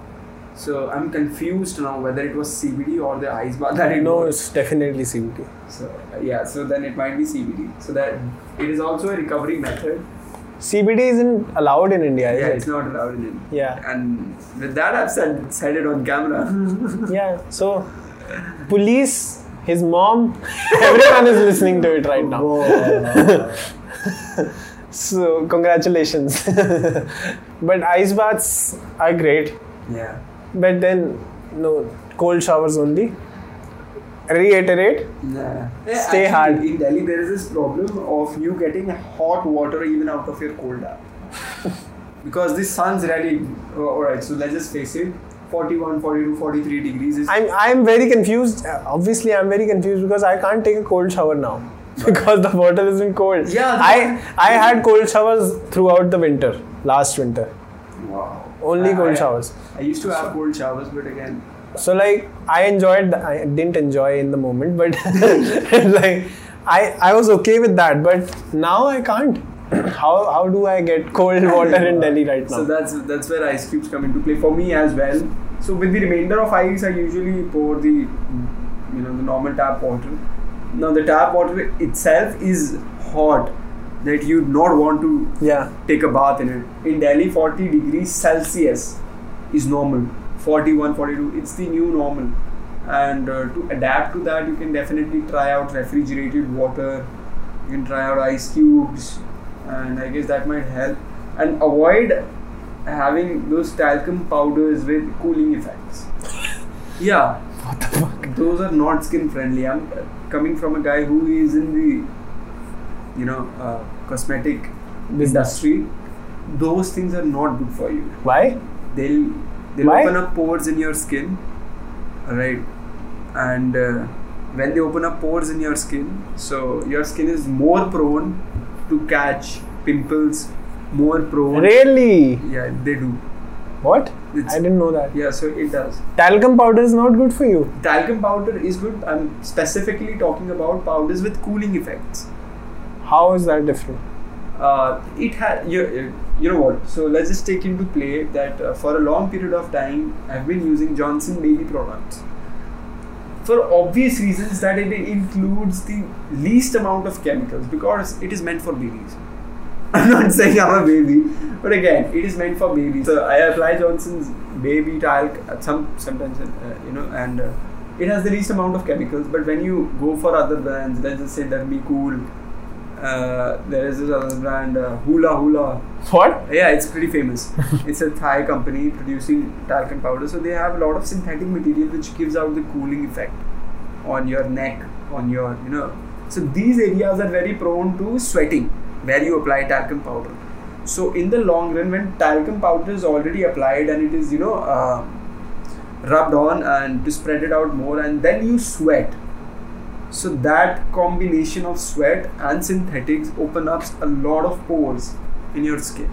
So I'm confused now whether it was CBD or the ice bath that it no, was. it's definitely CBD. So yeah, so then it might be CBD. So that it is also a recovery method. CBD isn't allowed in India, is Yeah, it? it's not allowed in India. Yeah. And with that, I've said said it on camera. Yeah. So, police, his mom, everyone is listening to it right now. So, congratulations. but ice baths are great. yeah. But then, no, cold showers only. Reiterate. Yeah. Stay hard. In Delhi, there is this problem of you getting hot water even out of your cold tap. because the sun's really. Oh, Alright, so let's just face it. 41, 42, 43 degrees is I'm I'm very confused. Uh, Obviously, I'm very confused because I can't take a cold shower now because the water isn't cold. Yeah, I I had cold showers throughout the winter, last winter. wow. Only I- cold I- showers. I used to have cold showers, but again, So like I enjoyed. I didn't enjoy in the moment, but like I I was okay with that. But now I can't. How how do I get cold water in Delhi right now? So that's that's where ice cubes come into play for me as well. So with the remainder of ice, I usually pour the you know the normal tap water. Now the tap water itself is hot that you would not want to yeah. take a bath in it. In Delhi, 40 degrees Celsius is normal. 41, 42, it's the new normal. And uh, to adapt to that, you can definitely try out refrigerated water. You can try out ice cubes, and I guess that might help. And avoid having those talcum powders with cooling effects. Yeah, What the fuck? those are not skin friendly. I'm coming from a guy who is in the, you know, uh, cosmetic industry. Those things are not good for you. Why? They'll they'll Why? open up pores in your skin, right? And uh, when they open up pores in your skin, so your skin is more prone to catch pimples, more prone. Really? Yeah, they do. What? It's- I didn't know that. Yeah, so it does. Talcum powder is not good for you. Talcum powder is good. I'm specifically talking about powders with cooling effects. How is that different? Uh, it had you, you know what? So let's just take into play that uh, for a long period of time i've been using johnson baby products. For obvious reasons that it includes the least amount of chemicals because it is meant for babies. I'm not saying i'm a baby but again it is meant for babies. So i apply johnson's baby talc at some sometimes uh, you know and uh, it has the least amount of chemicals but when you go for other brands let's just say Dermicool uh, there is this other brand uh, hula hula What? yeah, it's pretty famous. it's a Thai company producing talcum powder. So they have a lot of synthetic material which gives out the cooling effect on your neck, on your, you know. So these areas are very prone to sweating where you apply talcum powder. So in the long run, when talcum powder is already applied and it is, you know, uh, rubbed on and to spread it out more, and then you sweat. So that combination of sweat and synthetics open up a lot of pores in your skin.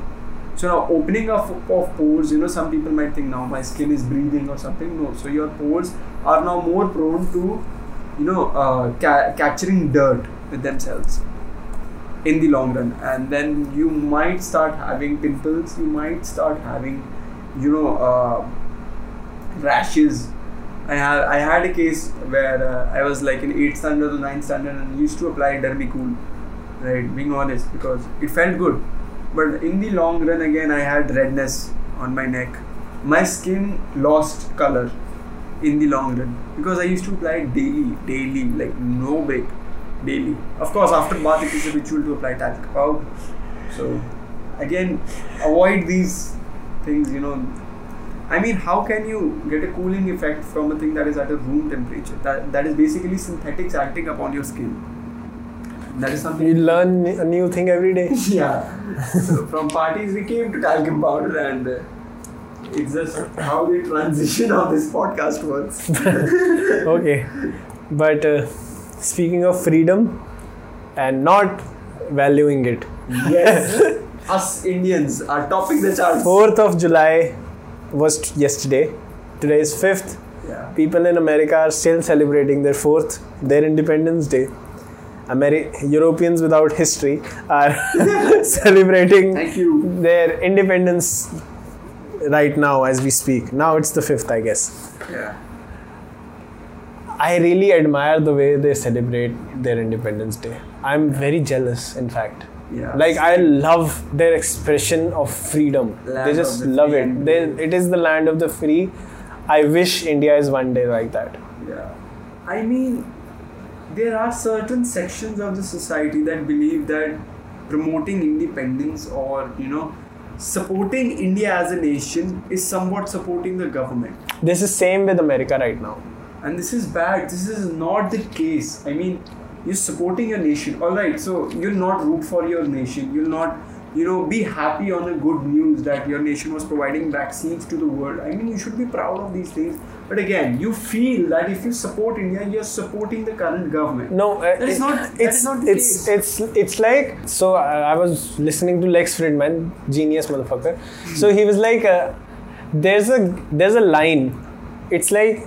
So now opening up of pores, you know, some people might think now my skin is breathing or something. No, so your pores are now more prone to, you know, uh, ca- capturing dirt with themselves in the long run, and then you might start having pimples. You might start having, you know, uh, rashes. I had I had a case where uh, I was like in eighth standard or ninth standard and used to apply Dermicool, right? Being honest, because it felt good, but in the long run, again, I had redness on my neck. My skin lost color in the long run because I used to apply daily, daily, like no break, daily. Of course, after bath, it is a ritual to apply talc powder. So, again, avoid these things. You know, I mean, how can you get a cooling effect from a thing that is at a room temperature? That that is basically synthetics acting upon your skin. That is something You learn a new thing every day. yeah. so from parties we came to talcum powder and uh, it's just how the transition of this podcast works. okay. But uh, speaking of freedom and not valuing it, yes. Us Indians are topping the charts. 4th of July was yesterday. Today is 5th. Yeah. People in America are still celebrating their 4th, their Independence Day. Ameri- Europeans without history are celebrating Thank you. their independence right now as we speak. Now it's the 5th, I guess. Yeah. I really admire the way they celebrate their Independence Day. I'm very jealous, in fact. Yeah. Like I love their expression of freedom. Land they just the love free it. They, it is the land of the free. I wish India is one day like that. Yeah. I mean, there are certain sections of the society that believe that promoting independence or, you know, supporting India as a nation is somewhat supporting the government. This is same with America right now. And this is bad. This is not the case. I mean, you're supporting your nation. All right. So you'll not root for your nation. You'll not you know, be happy on the good news that your nation was providing vaccines to the world. I mean, you should be proud of these things. But again, you feel that if you support India, you're supporting the current government. No, uh, That is it- not- that It's is not it's it's it's like so. I I was listening to Lex Fridman, genius motherfucker. So he was like, uh, "There's a there's a line. It's like."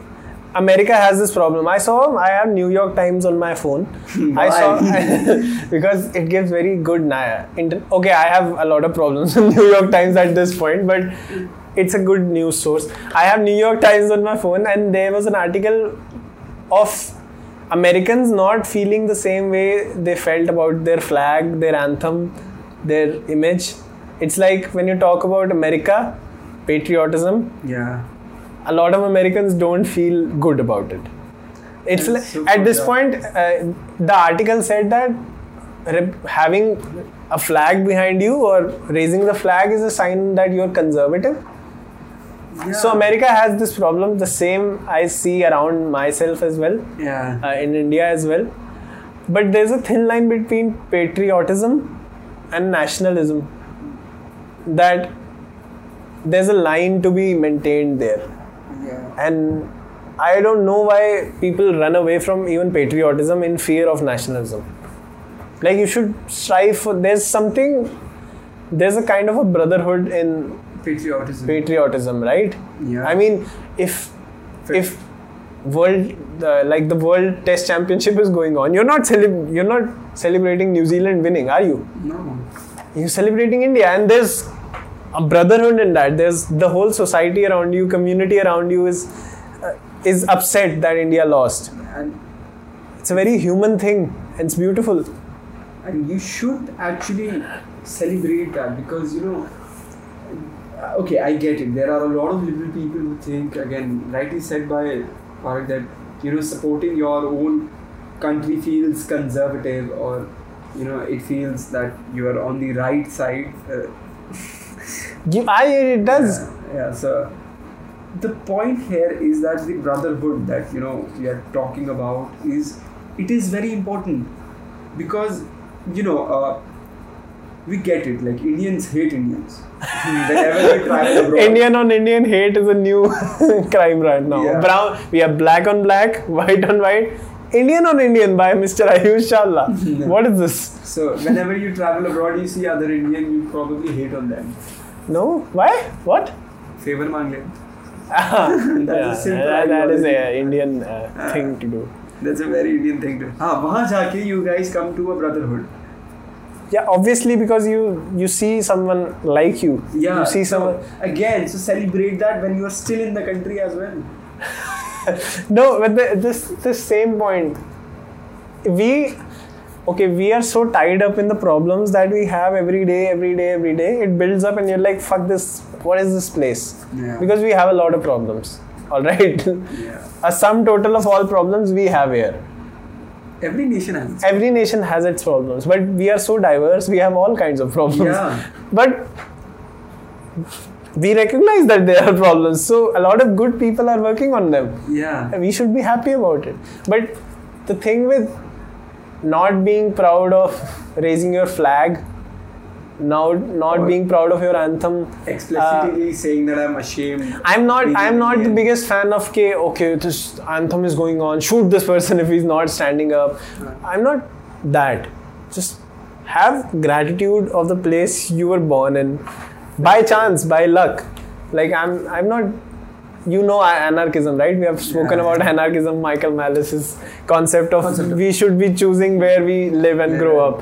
America has this problem. I saw I have New York Times on my phone. I saw because it gives very good okay. I have a lot of problems with New York Times at this point, but it's a good news source. I have New York Times on my phone, and there was an article of Americans not feeling the same way they felt about their flag, their anthem, their image. It's like when you talk about America, patriotism, Yeah. A lot of Americans don't feel good about it. It's That's like, at this point, uh, the article said that re- having a flag behind you or raising the flag is a sign that you're conservative. yeah. So America has this problem. The same I see around myself as well Yeah. uh, in India as well. But there's a thin line between patriotism and nationalism. That there's a line to be maintained there. Yeah. And I don't know why people run away from even patriotism in fear of nationalism. Like you should strive for, there's something, there's a kind of a brotherhood in Patriotism. patriotism, right? Yeah. I mean, if if world uh, like the world test championship is going on, you're not celeb- you're not celebrating New Zealand winning, are you? no. You're celebrating India, and there's a brotherhood in that. There's the whole society around you, community around you is uh, is upset that India lost. And It's a very human thing. and It's beautiful. and you should actually celebrate that because you know okay i get it there are a lot of liberal people who think again rightly said by Parag that you know supporting your own country feels conservative or you know it feels that you are on the right side uh, You, I, it does. yeah, yeah, so the point here is that the brotherhood that you know we are talking about is it is very important because you know uh, we get it like Indians hate Indians whenever travel abroad. Indian on Indian hate is a new crime right now. Yeah. Brown, we have black on black, white on white. Indian on Indian by Mr. Ayush Chawla. what is this? So whenever you travel abroad, you see other Indian, you probably hate on them. No? Why? What? Favor mang le. Yeah, a simple that, that is ideology. a Indian uh, thing to do. That's a very Indian thing to. हाँ वहाँ जाके you guys come to a brotherhood. Yeah, obviously because you you see someone like you. Yeah. You see so, someone. again. So celebrate that when you are still in the country as well. No, but the, this this same point. We okay, we are so tied up in the problems that we have every day, every day, every day. It builds up, and you're like, "Fuck this! What is this place?" Yeah. Because we have a lot of problems. All right, Yeah. a sum total of all problems we have here. Every nation has. Every nation has its problems, but we are so diverse. We have all kinds of problems. Yeah. But we recognize that there are problems. So a lot of good people are working on them. Yeah. we should be happy about it but the thing with not being proud of raising your flag now not Or- being proud of your anthem Explicitly uh, saying that I'm ashamed. i'm not i'm not the biggest fan of k okay this anthem is going on shoot this person if he's not standing up. I'm not that. Just have gratitude of the place you were born in. By chance by luck. Like i'm i'm not you know anarchism right? We have spoken Yeah. about anarchism michael malice's concept of Concept we should be choosing where we live and Yeah. grow up.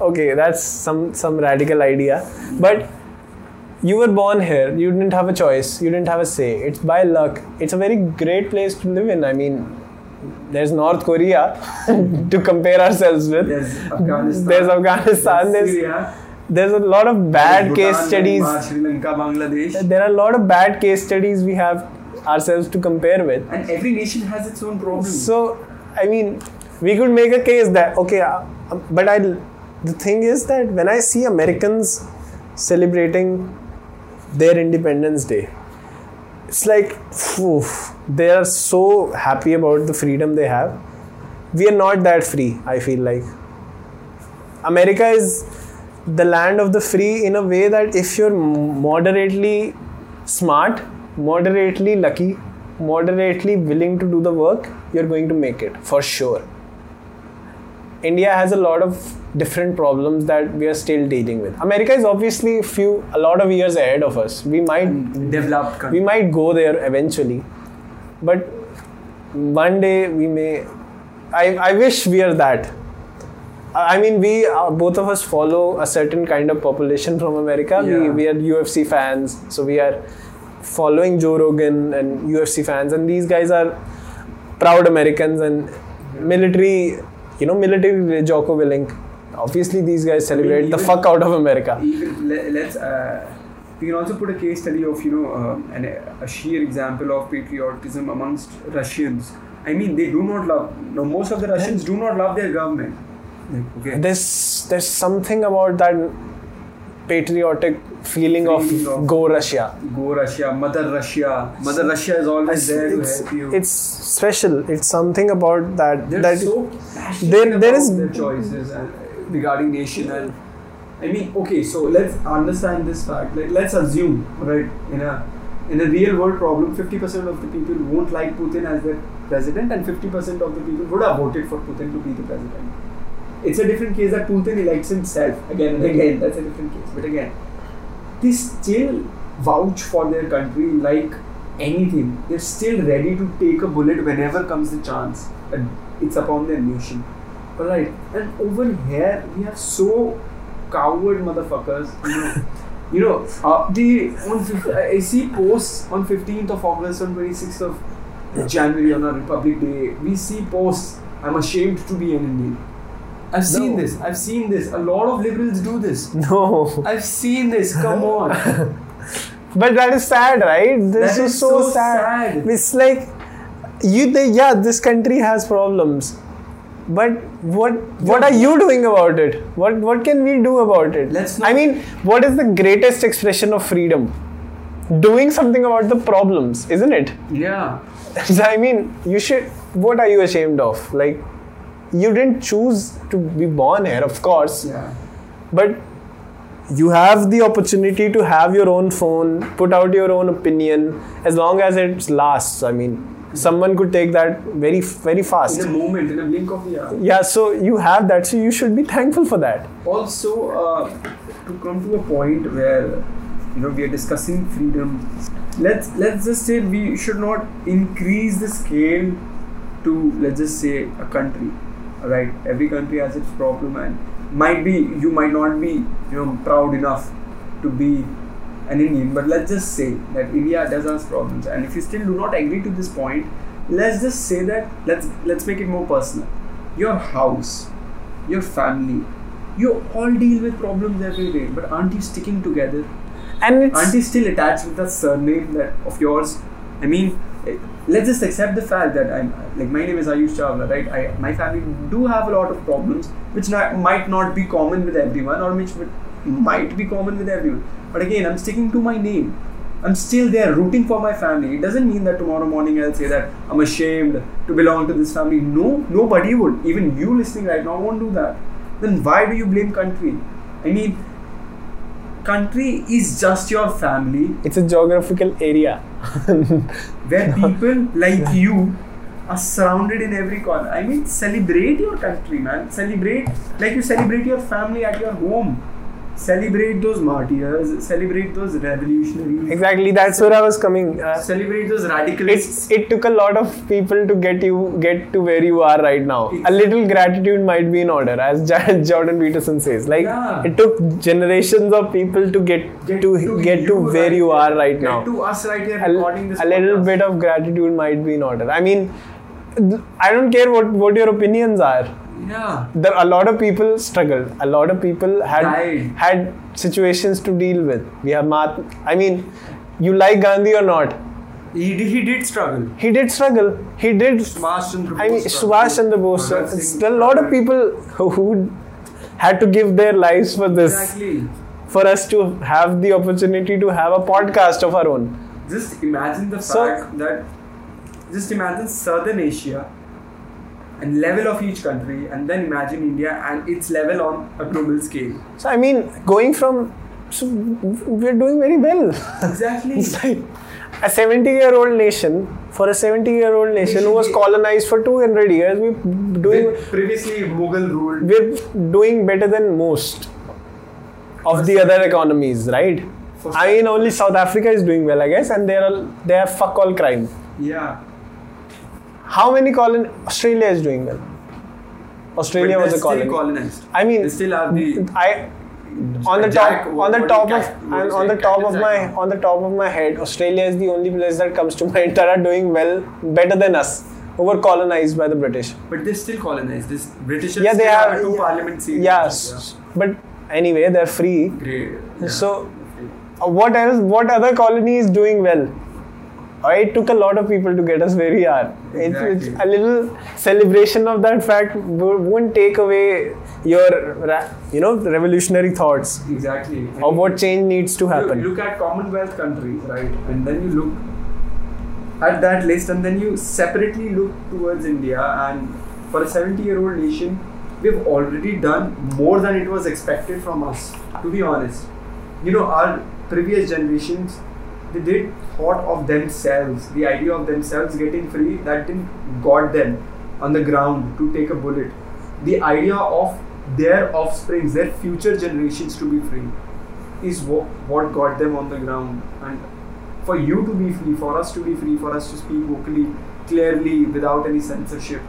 Okay that's some some radical idea. But you were born here. You didn't have a choice. You didn't have a say. It's by luck. It's a very great place to live in. I mean there's north korea to compare ourselves with. There's Afghanistan. There's Afghanistan, there's- Syria. there's a lot of bad Bhutan, case studies. Myanmar, Sri Lanka, Bangladesh. there are a lot of bad case studies we have ourselves to compare with. And every nation has its own problems. so i mean we could make a case that okay uh, um, but i the thing is that when i see americans celebrating their independence day it's like phew, they are so happy about the freedom they have. We are not that free i feel like. America is the land of the free in a way that if you're moderately smart, moderately lucky, moderately willing to do the work, you're going to make it for sure. India has a lot of different problems that we are still dealing with. America is obviously a few a lot of years ahead of us. We might Developed we country. might go there eventually, but one day we may. I, I wish we are that. I mean, we uh, both of us follow a certain kind of population from America. We, we are UFC fans, so we are following Joe Rogan and UFC fans, and these guys are proud Americans and military, you know, military Jocko Willink. Obviously, these guys celebrate the even- fuck out of America. Even let's. Uh, we can also put a case study of you know uh, an, a sheer example of patriotism amongst Russians. I mean, they do not love. No, most of the Russians do not love their government. Okay. There's there's something about that patriotic feeling of Feeling of- go Russia. Go Russia, Mother Russia. Mother Russia is always there to it's, help you. it's special. It's something about that. They're that so passionate there- there about is- their choices and regarding nation and I mean, okay, so let's understand this fact. Like, let's assume, right, in a in a real world problem, fifty percent of the people won't like Putin as their president, and fifty percent of the people would have voted for Putin to be the president. It's a different case that Putin elects himself again and again. That's a different case. But again, they still vouch for their country like anything. They're still ready to take a bullet whenever comes the chance. And it's upon their nation. Alright. And over here we have so coward motherfuckers. You know, you know uh, the on I see posts on 15th of August, on 26th of January on our Republic Day. We see posts. I'm ashamed to be an Indian. I've seen No. this. I've seen this. A lot of liberals do this. no, I've seen this. Come on. but that is sad, right? This is, is so, so sad. sad. It's like you. They, yeah, this country has problems, but what what are you doing about it? What what can we do about it? Let's Not I mean, what is the greatest expression of freedom? Doing something about the problems, isn't it? Yeah. I mean, you should. What are you ashamed of? Like, you didn't choose to be born here, of course, Yeah. but you have the opportunity to have your own phone, put out your own opinion, as long as it lasts. I mean, someone could take that very, very fast. In a moment, in a blink of the eye. Yeah, so you have that, so you should be thankful for that. Also, uh, to come to a point where you know we are discussing freedom, let's let's just say we should not increase the scale to let's just say a country. Right? Every country has its problem, and might be you might not be you know proud enough to be an Indian, but let's just say that India does have problems, and if you still do not agree to this point, let's just say that let's let's make it more personal. Your house, your family, you all deal with problems every day, but aren't you sticking together? And it's Aren't you still attached with the surname that of yours? I mean, let's just accept the fact that I'm like my name is Ayush Chawla, right? I my family do have a lot of problems, which not, might not be common with everyone, or which might be common with everyone. But again, I'm sticking to my name. I'm still there rooting for my family. It doesn't mean that tomorrow morning I'll say that I'm ashamed to belong to this family. No, nobody would. Even you listening right now won't do that. Then why do you blame country? I mean, country is just your family it's a geographical area. where people like you are surrounded in every corner. I mean, celebrate your country, man. Celebrate like you celebrate your family at your home. Celebrate those martyrs. Celebrate those revolutionaries. exactly, that's where I was coming. Uh, Celebrate those radicalists. it, it took a lot of people to get you get to where you are right now a little gratitude might be in order as jordan peterson says like Yeah. it took generations of people to get, get to, get to where you are right Get now to us right here a, recording this. a little bit of gratitude might be in order i mean i don't care what what your opinions are Yeah. there a lot of people struggled a lot of people had Died. had situations to deal with we have math i mean you like gandhi or not He, did- he did struggle. he did struggle he did Subhash Chandra I mean, Bose Subhash Chandra Bose. It's Singh a lot of people who, who had to give their lives for this, Exactly. for us to have the opportunity to have a podcast of our own. Just imagine the So- fact that, just imagine Southern Asia, and level of each country, and then imagine India and its level on a global scale. So I mean, going from so we're doing very well. Exactly. It's like a 70 year old nation for a 70 year old nation who was colonized for 200 years we're doing With previously Mughal ruled. we're doing better than most of the other economies right For i mean only south africa is doing well i guess and they're all they have fuck all crime Yeah. How many colon australia is doing well australia was a colony Still colonized. i mean They still have the. I on the Jack- top on the top of cat- what do and on the top of my on the top of my head Australia is the only place that comes to mind that are doing well better than us who were colonized by the British But they're still colonized. This british yeah they have two yeah, parliament seats. yes but anyway they're free Great. Yeah. so uh, what else what other colony is doing well it took a lot of people to get us where we are it's, it's a little celebration of that fact wo- won't take away your you know revolutionary thoughts exactly. of what change needs to happen. You look at Commonwealth countries, right? And then you look at that list, and then you separately look towards India. And for a 70 year old nation, we've already done more than it was expected from us, to be honest. You know, our previous generations, they thought of themselves, the idea of themselves getting free, that didn't got them on the ground to take a bullet. The idea of their offsprings, their future generations to be free is what, what got them on the ground and for you to be free for us to be free for us to speak vocally clearly without any censorship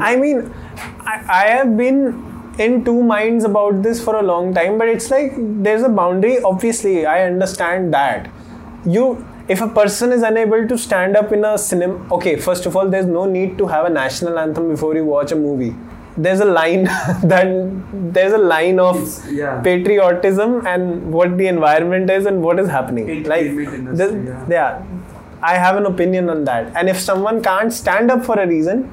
I mean, I, I have been in two minds about this for a long time, but it's like there's a boundary. Obviously, I understand that. You, if a person is unable to stand up in a cinema, okay, first of all, there's no need to have a national anthem before you watch a movie. There's a line that there's a line of yeah. patriotism and what the environment is and what is happening. Like, industry, the- yeah. yeah, I have an opinion on that. And if someone can't stand up for a reason,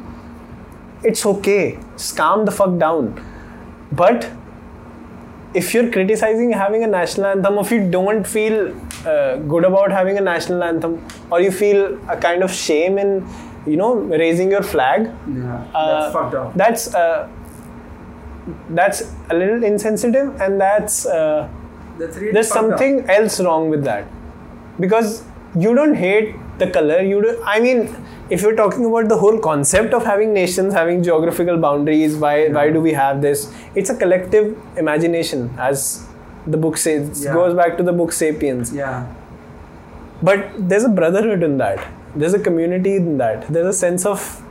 it's okay. Just calm the fuck down. But if you're criticizing having a national anthem, if you don't feel uh, good about having a national anthem, or you feel a kind of shame in, you know, raising your flag, yeah uh, that's fucked up. That's uh, that's a little insensitive, and that's uh, that's really there's fucked up. something else wrong with that. Because you don't hate the color you do i mean if you're talking about the whole concept of having nations having geographical boundaries why why do we have this? It's a collective imagination as the book says Yeah. goes back to the book sapiens. Yeah. But there's a brotherhood in that. There's a community in that. There's a sense of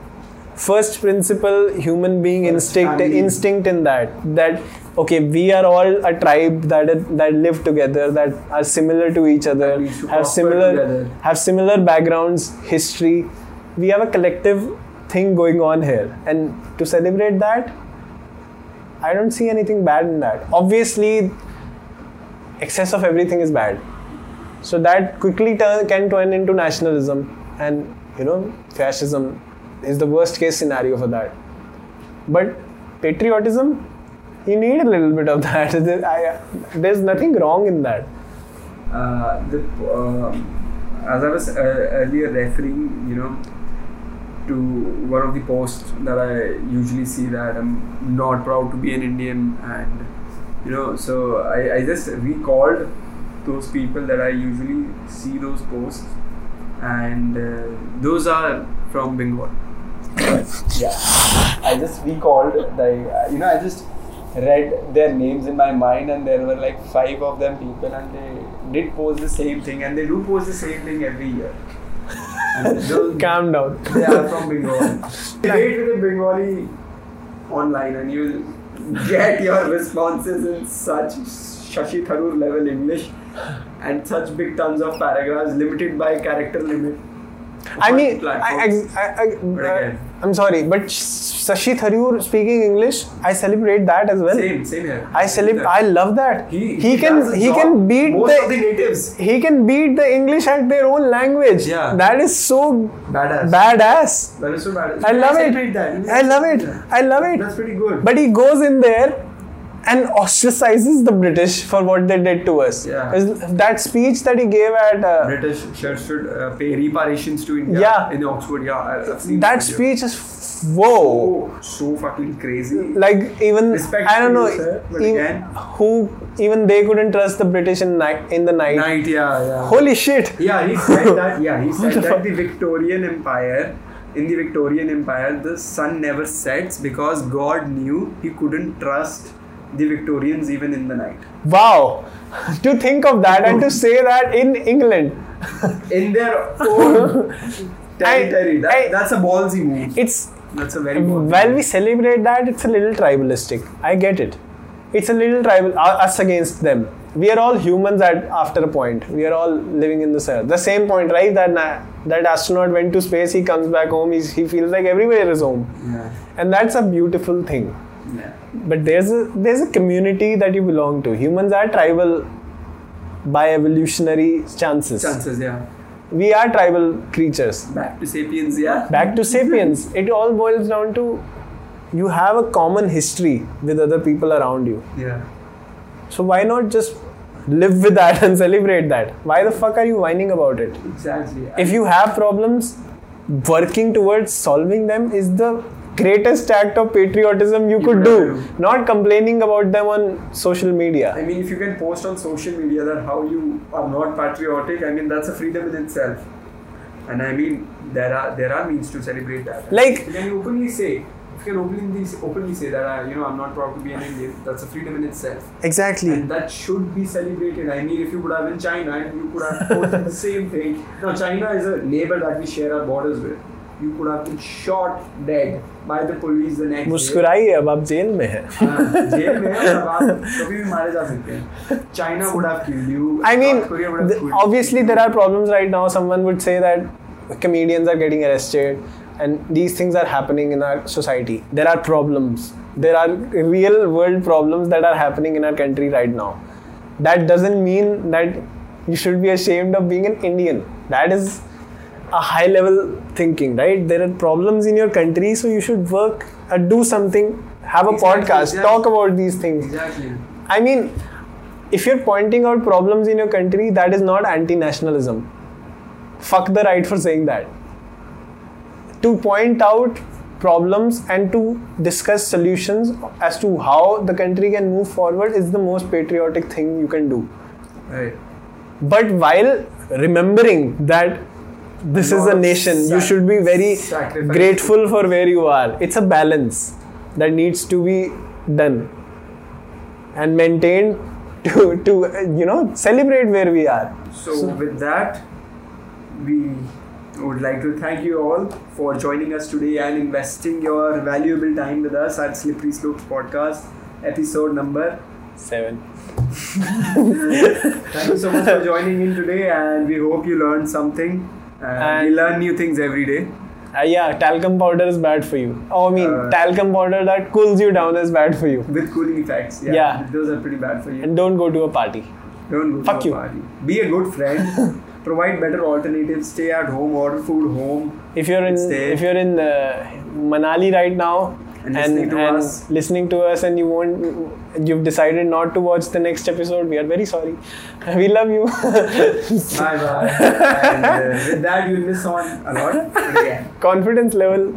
first principle human being First instinct family. instinct in that that okay we are all a tribe that that live together that are similar to each other And we should have similar together. have similar backgrounds history. We have a collective thing going on here. And to celebrate that i don't see anything bad in that. Obviously excess of everything is bad. So that quickly turn, can turn into nationalism and you know fascism is the worst case scenario for that. But patriotism you need a little bit of that. There's nothing wrong in that. Uh, the, um as I was uh, earlier referring, you know, to one of the posts that I usually see that I'm not proud to be an Indian, and you know, so I, I just recalled those people that I usually see those posts, and uh, those are from Bengal. yeah, I just recalled, like, uh, you know, I just read their names in my mind, and there were like five of them people, and they did post the same thing, and they do post the same thing every year. Those, calm down they are from Bengal. Debate with a Bengali online, and you'll get your responses in such Shashi Tharoor level English and such big tons of paragraphs limited by character limit. I mean, I, I, I, I, uh, I'm sorry, but Shashi Tharoor speaking English, I celebrate that as well. same, same here. I celebrate. I love that. He, he, can he can beat most of the the natives. he can beat the English at their own language. Yeah. That is so Badass. badass. That is so bad. I love it. That. I love it. I love it. That's pretty good. But he goes in there and ostracizes the British for what they did to us. Yeah. That speech that he gave at uh, British should, should uh, pay reparations to India Yeah. in Oxford. Yeah, I- I've seen that video. speech is whoa. Oh, so fucking crazy. Like even Respect I don't know you, sir, but ev- again- who even they couldn't trust the British in night in the night. Night, yeah, yeah. Holy shit! Yeah, he said that. Yeah, he said the that fuck? the Victorian Empire, in the Victorian Empire, the sun never sets because God knew he couldn't trust the Victorians even in the night. Wow, to think of that and to say that in England, In their own territory. That, I- that's a ballsy move. it's That's a very ballsy while move. we celebrate that, it's a little tribalistic. I get it. It's a little tribal uh, us against them. We are all humans at after a point. We are all living in this earth. The same point, right? That na- that astronaut went to space. He comes back home. He's, he feels like everywhere is home, Yeah. and that's a beautiful thing. Yeah. But there's a there's a community that you belong to. Humans are tribal by evolutionary chances. Chances, yeah. We are tribal creatures. Back to sapiens, yeah. Back to sapiens. It all boils down to you have a common history with other people around you. Yeah. So why not just live with that and celebrate that? Why the fuck are you whining about it? Exactly. If you have problems, working towards solving them is the greatest act of patriotism you, You could could do. ever do. Not complaining about them on social media. I mean, if you can post on social media that how you are not patriotic, I mean that's a freedom in itself. And I mean, there are there are means to celebrate that. Like- can you can openly say, if you can openly openly say that I, you know I'm not proud to be an Indian. That's a freedom in itself, Exactly. and that should be celebrated. I mean, if you would have in China you could have posted the same thing. Now, China is a neighbor that we share our borders with. You could have been shot dead by the police the next. मुस्कुराइए अब आप jail में हैं हाँ, jail में है और आप कभी भी मारे जा सकते हैं China would have killed you I mean, South Korea would have th- killed obviously there are problems right now. Someone would say that comedians are getting arrested and these things are happening in our society. There are problems. There are real world problems that are happening in our country right now. That doesn't mean that you should be ashamed of being an Indian. That is a high level thinking, right? There are problems in your country, so you should work, uh, do something, have a Exactly, podcast, exactly. talk about these things. exactly I mean, if you're pointing out problems in your country, that is not anti nationalism. Fuck the right for saying that. To point out problems and to discuss solutions as to how the country can move forward is the most patriotic thing you can do. right But while remembering that this is a nation, you should be very sacrifice. grateful for where you are. It's a balance that needs to be done and maintained to, to you know celebrate where we are. so with that we would like to thank you all for joining us today and investing your valuable time with us at Slippery Slopes podcast episode number Seven. thank you so much for joining in today and we hope you learned something and, we learn new things every day Uh, yeah, talcum powder is bad for you. Oh, I mean, Uh, talcum powder that cools you down is bad for you. with cooling effects yeah, Yeah. those are pretty bad for you And don't go to a party. Don't go Fuck to a you. party. Be a good friend. Provide better alternatives. Stay at home. Order food home. If you're in Stay. if you're in uh, Manali right now And listening to and us. listening to us and you won't you've decided not to watch the next episode, we are very sorry. We love you. Bye bye. and uh, with that, you'll miss on a lot. Confidence level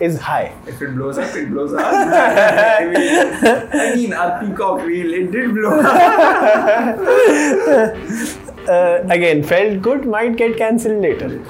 is high. if it blows up, it blows up. I mean, I mean, our peacock wheel, it did blow up. Uh, again, felt good might get cancelled later.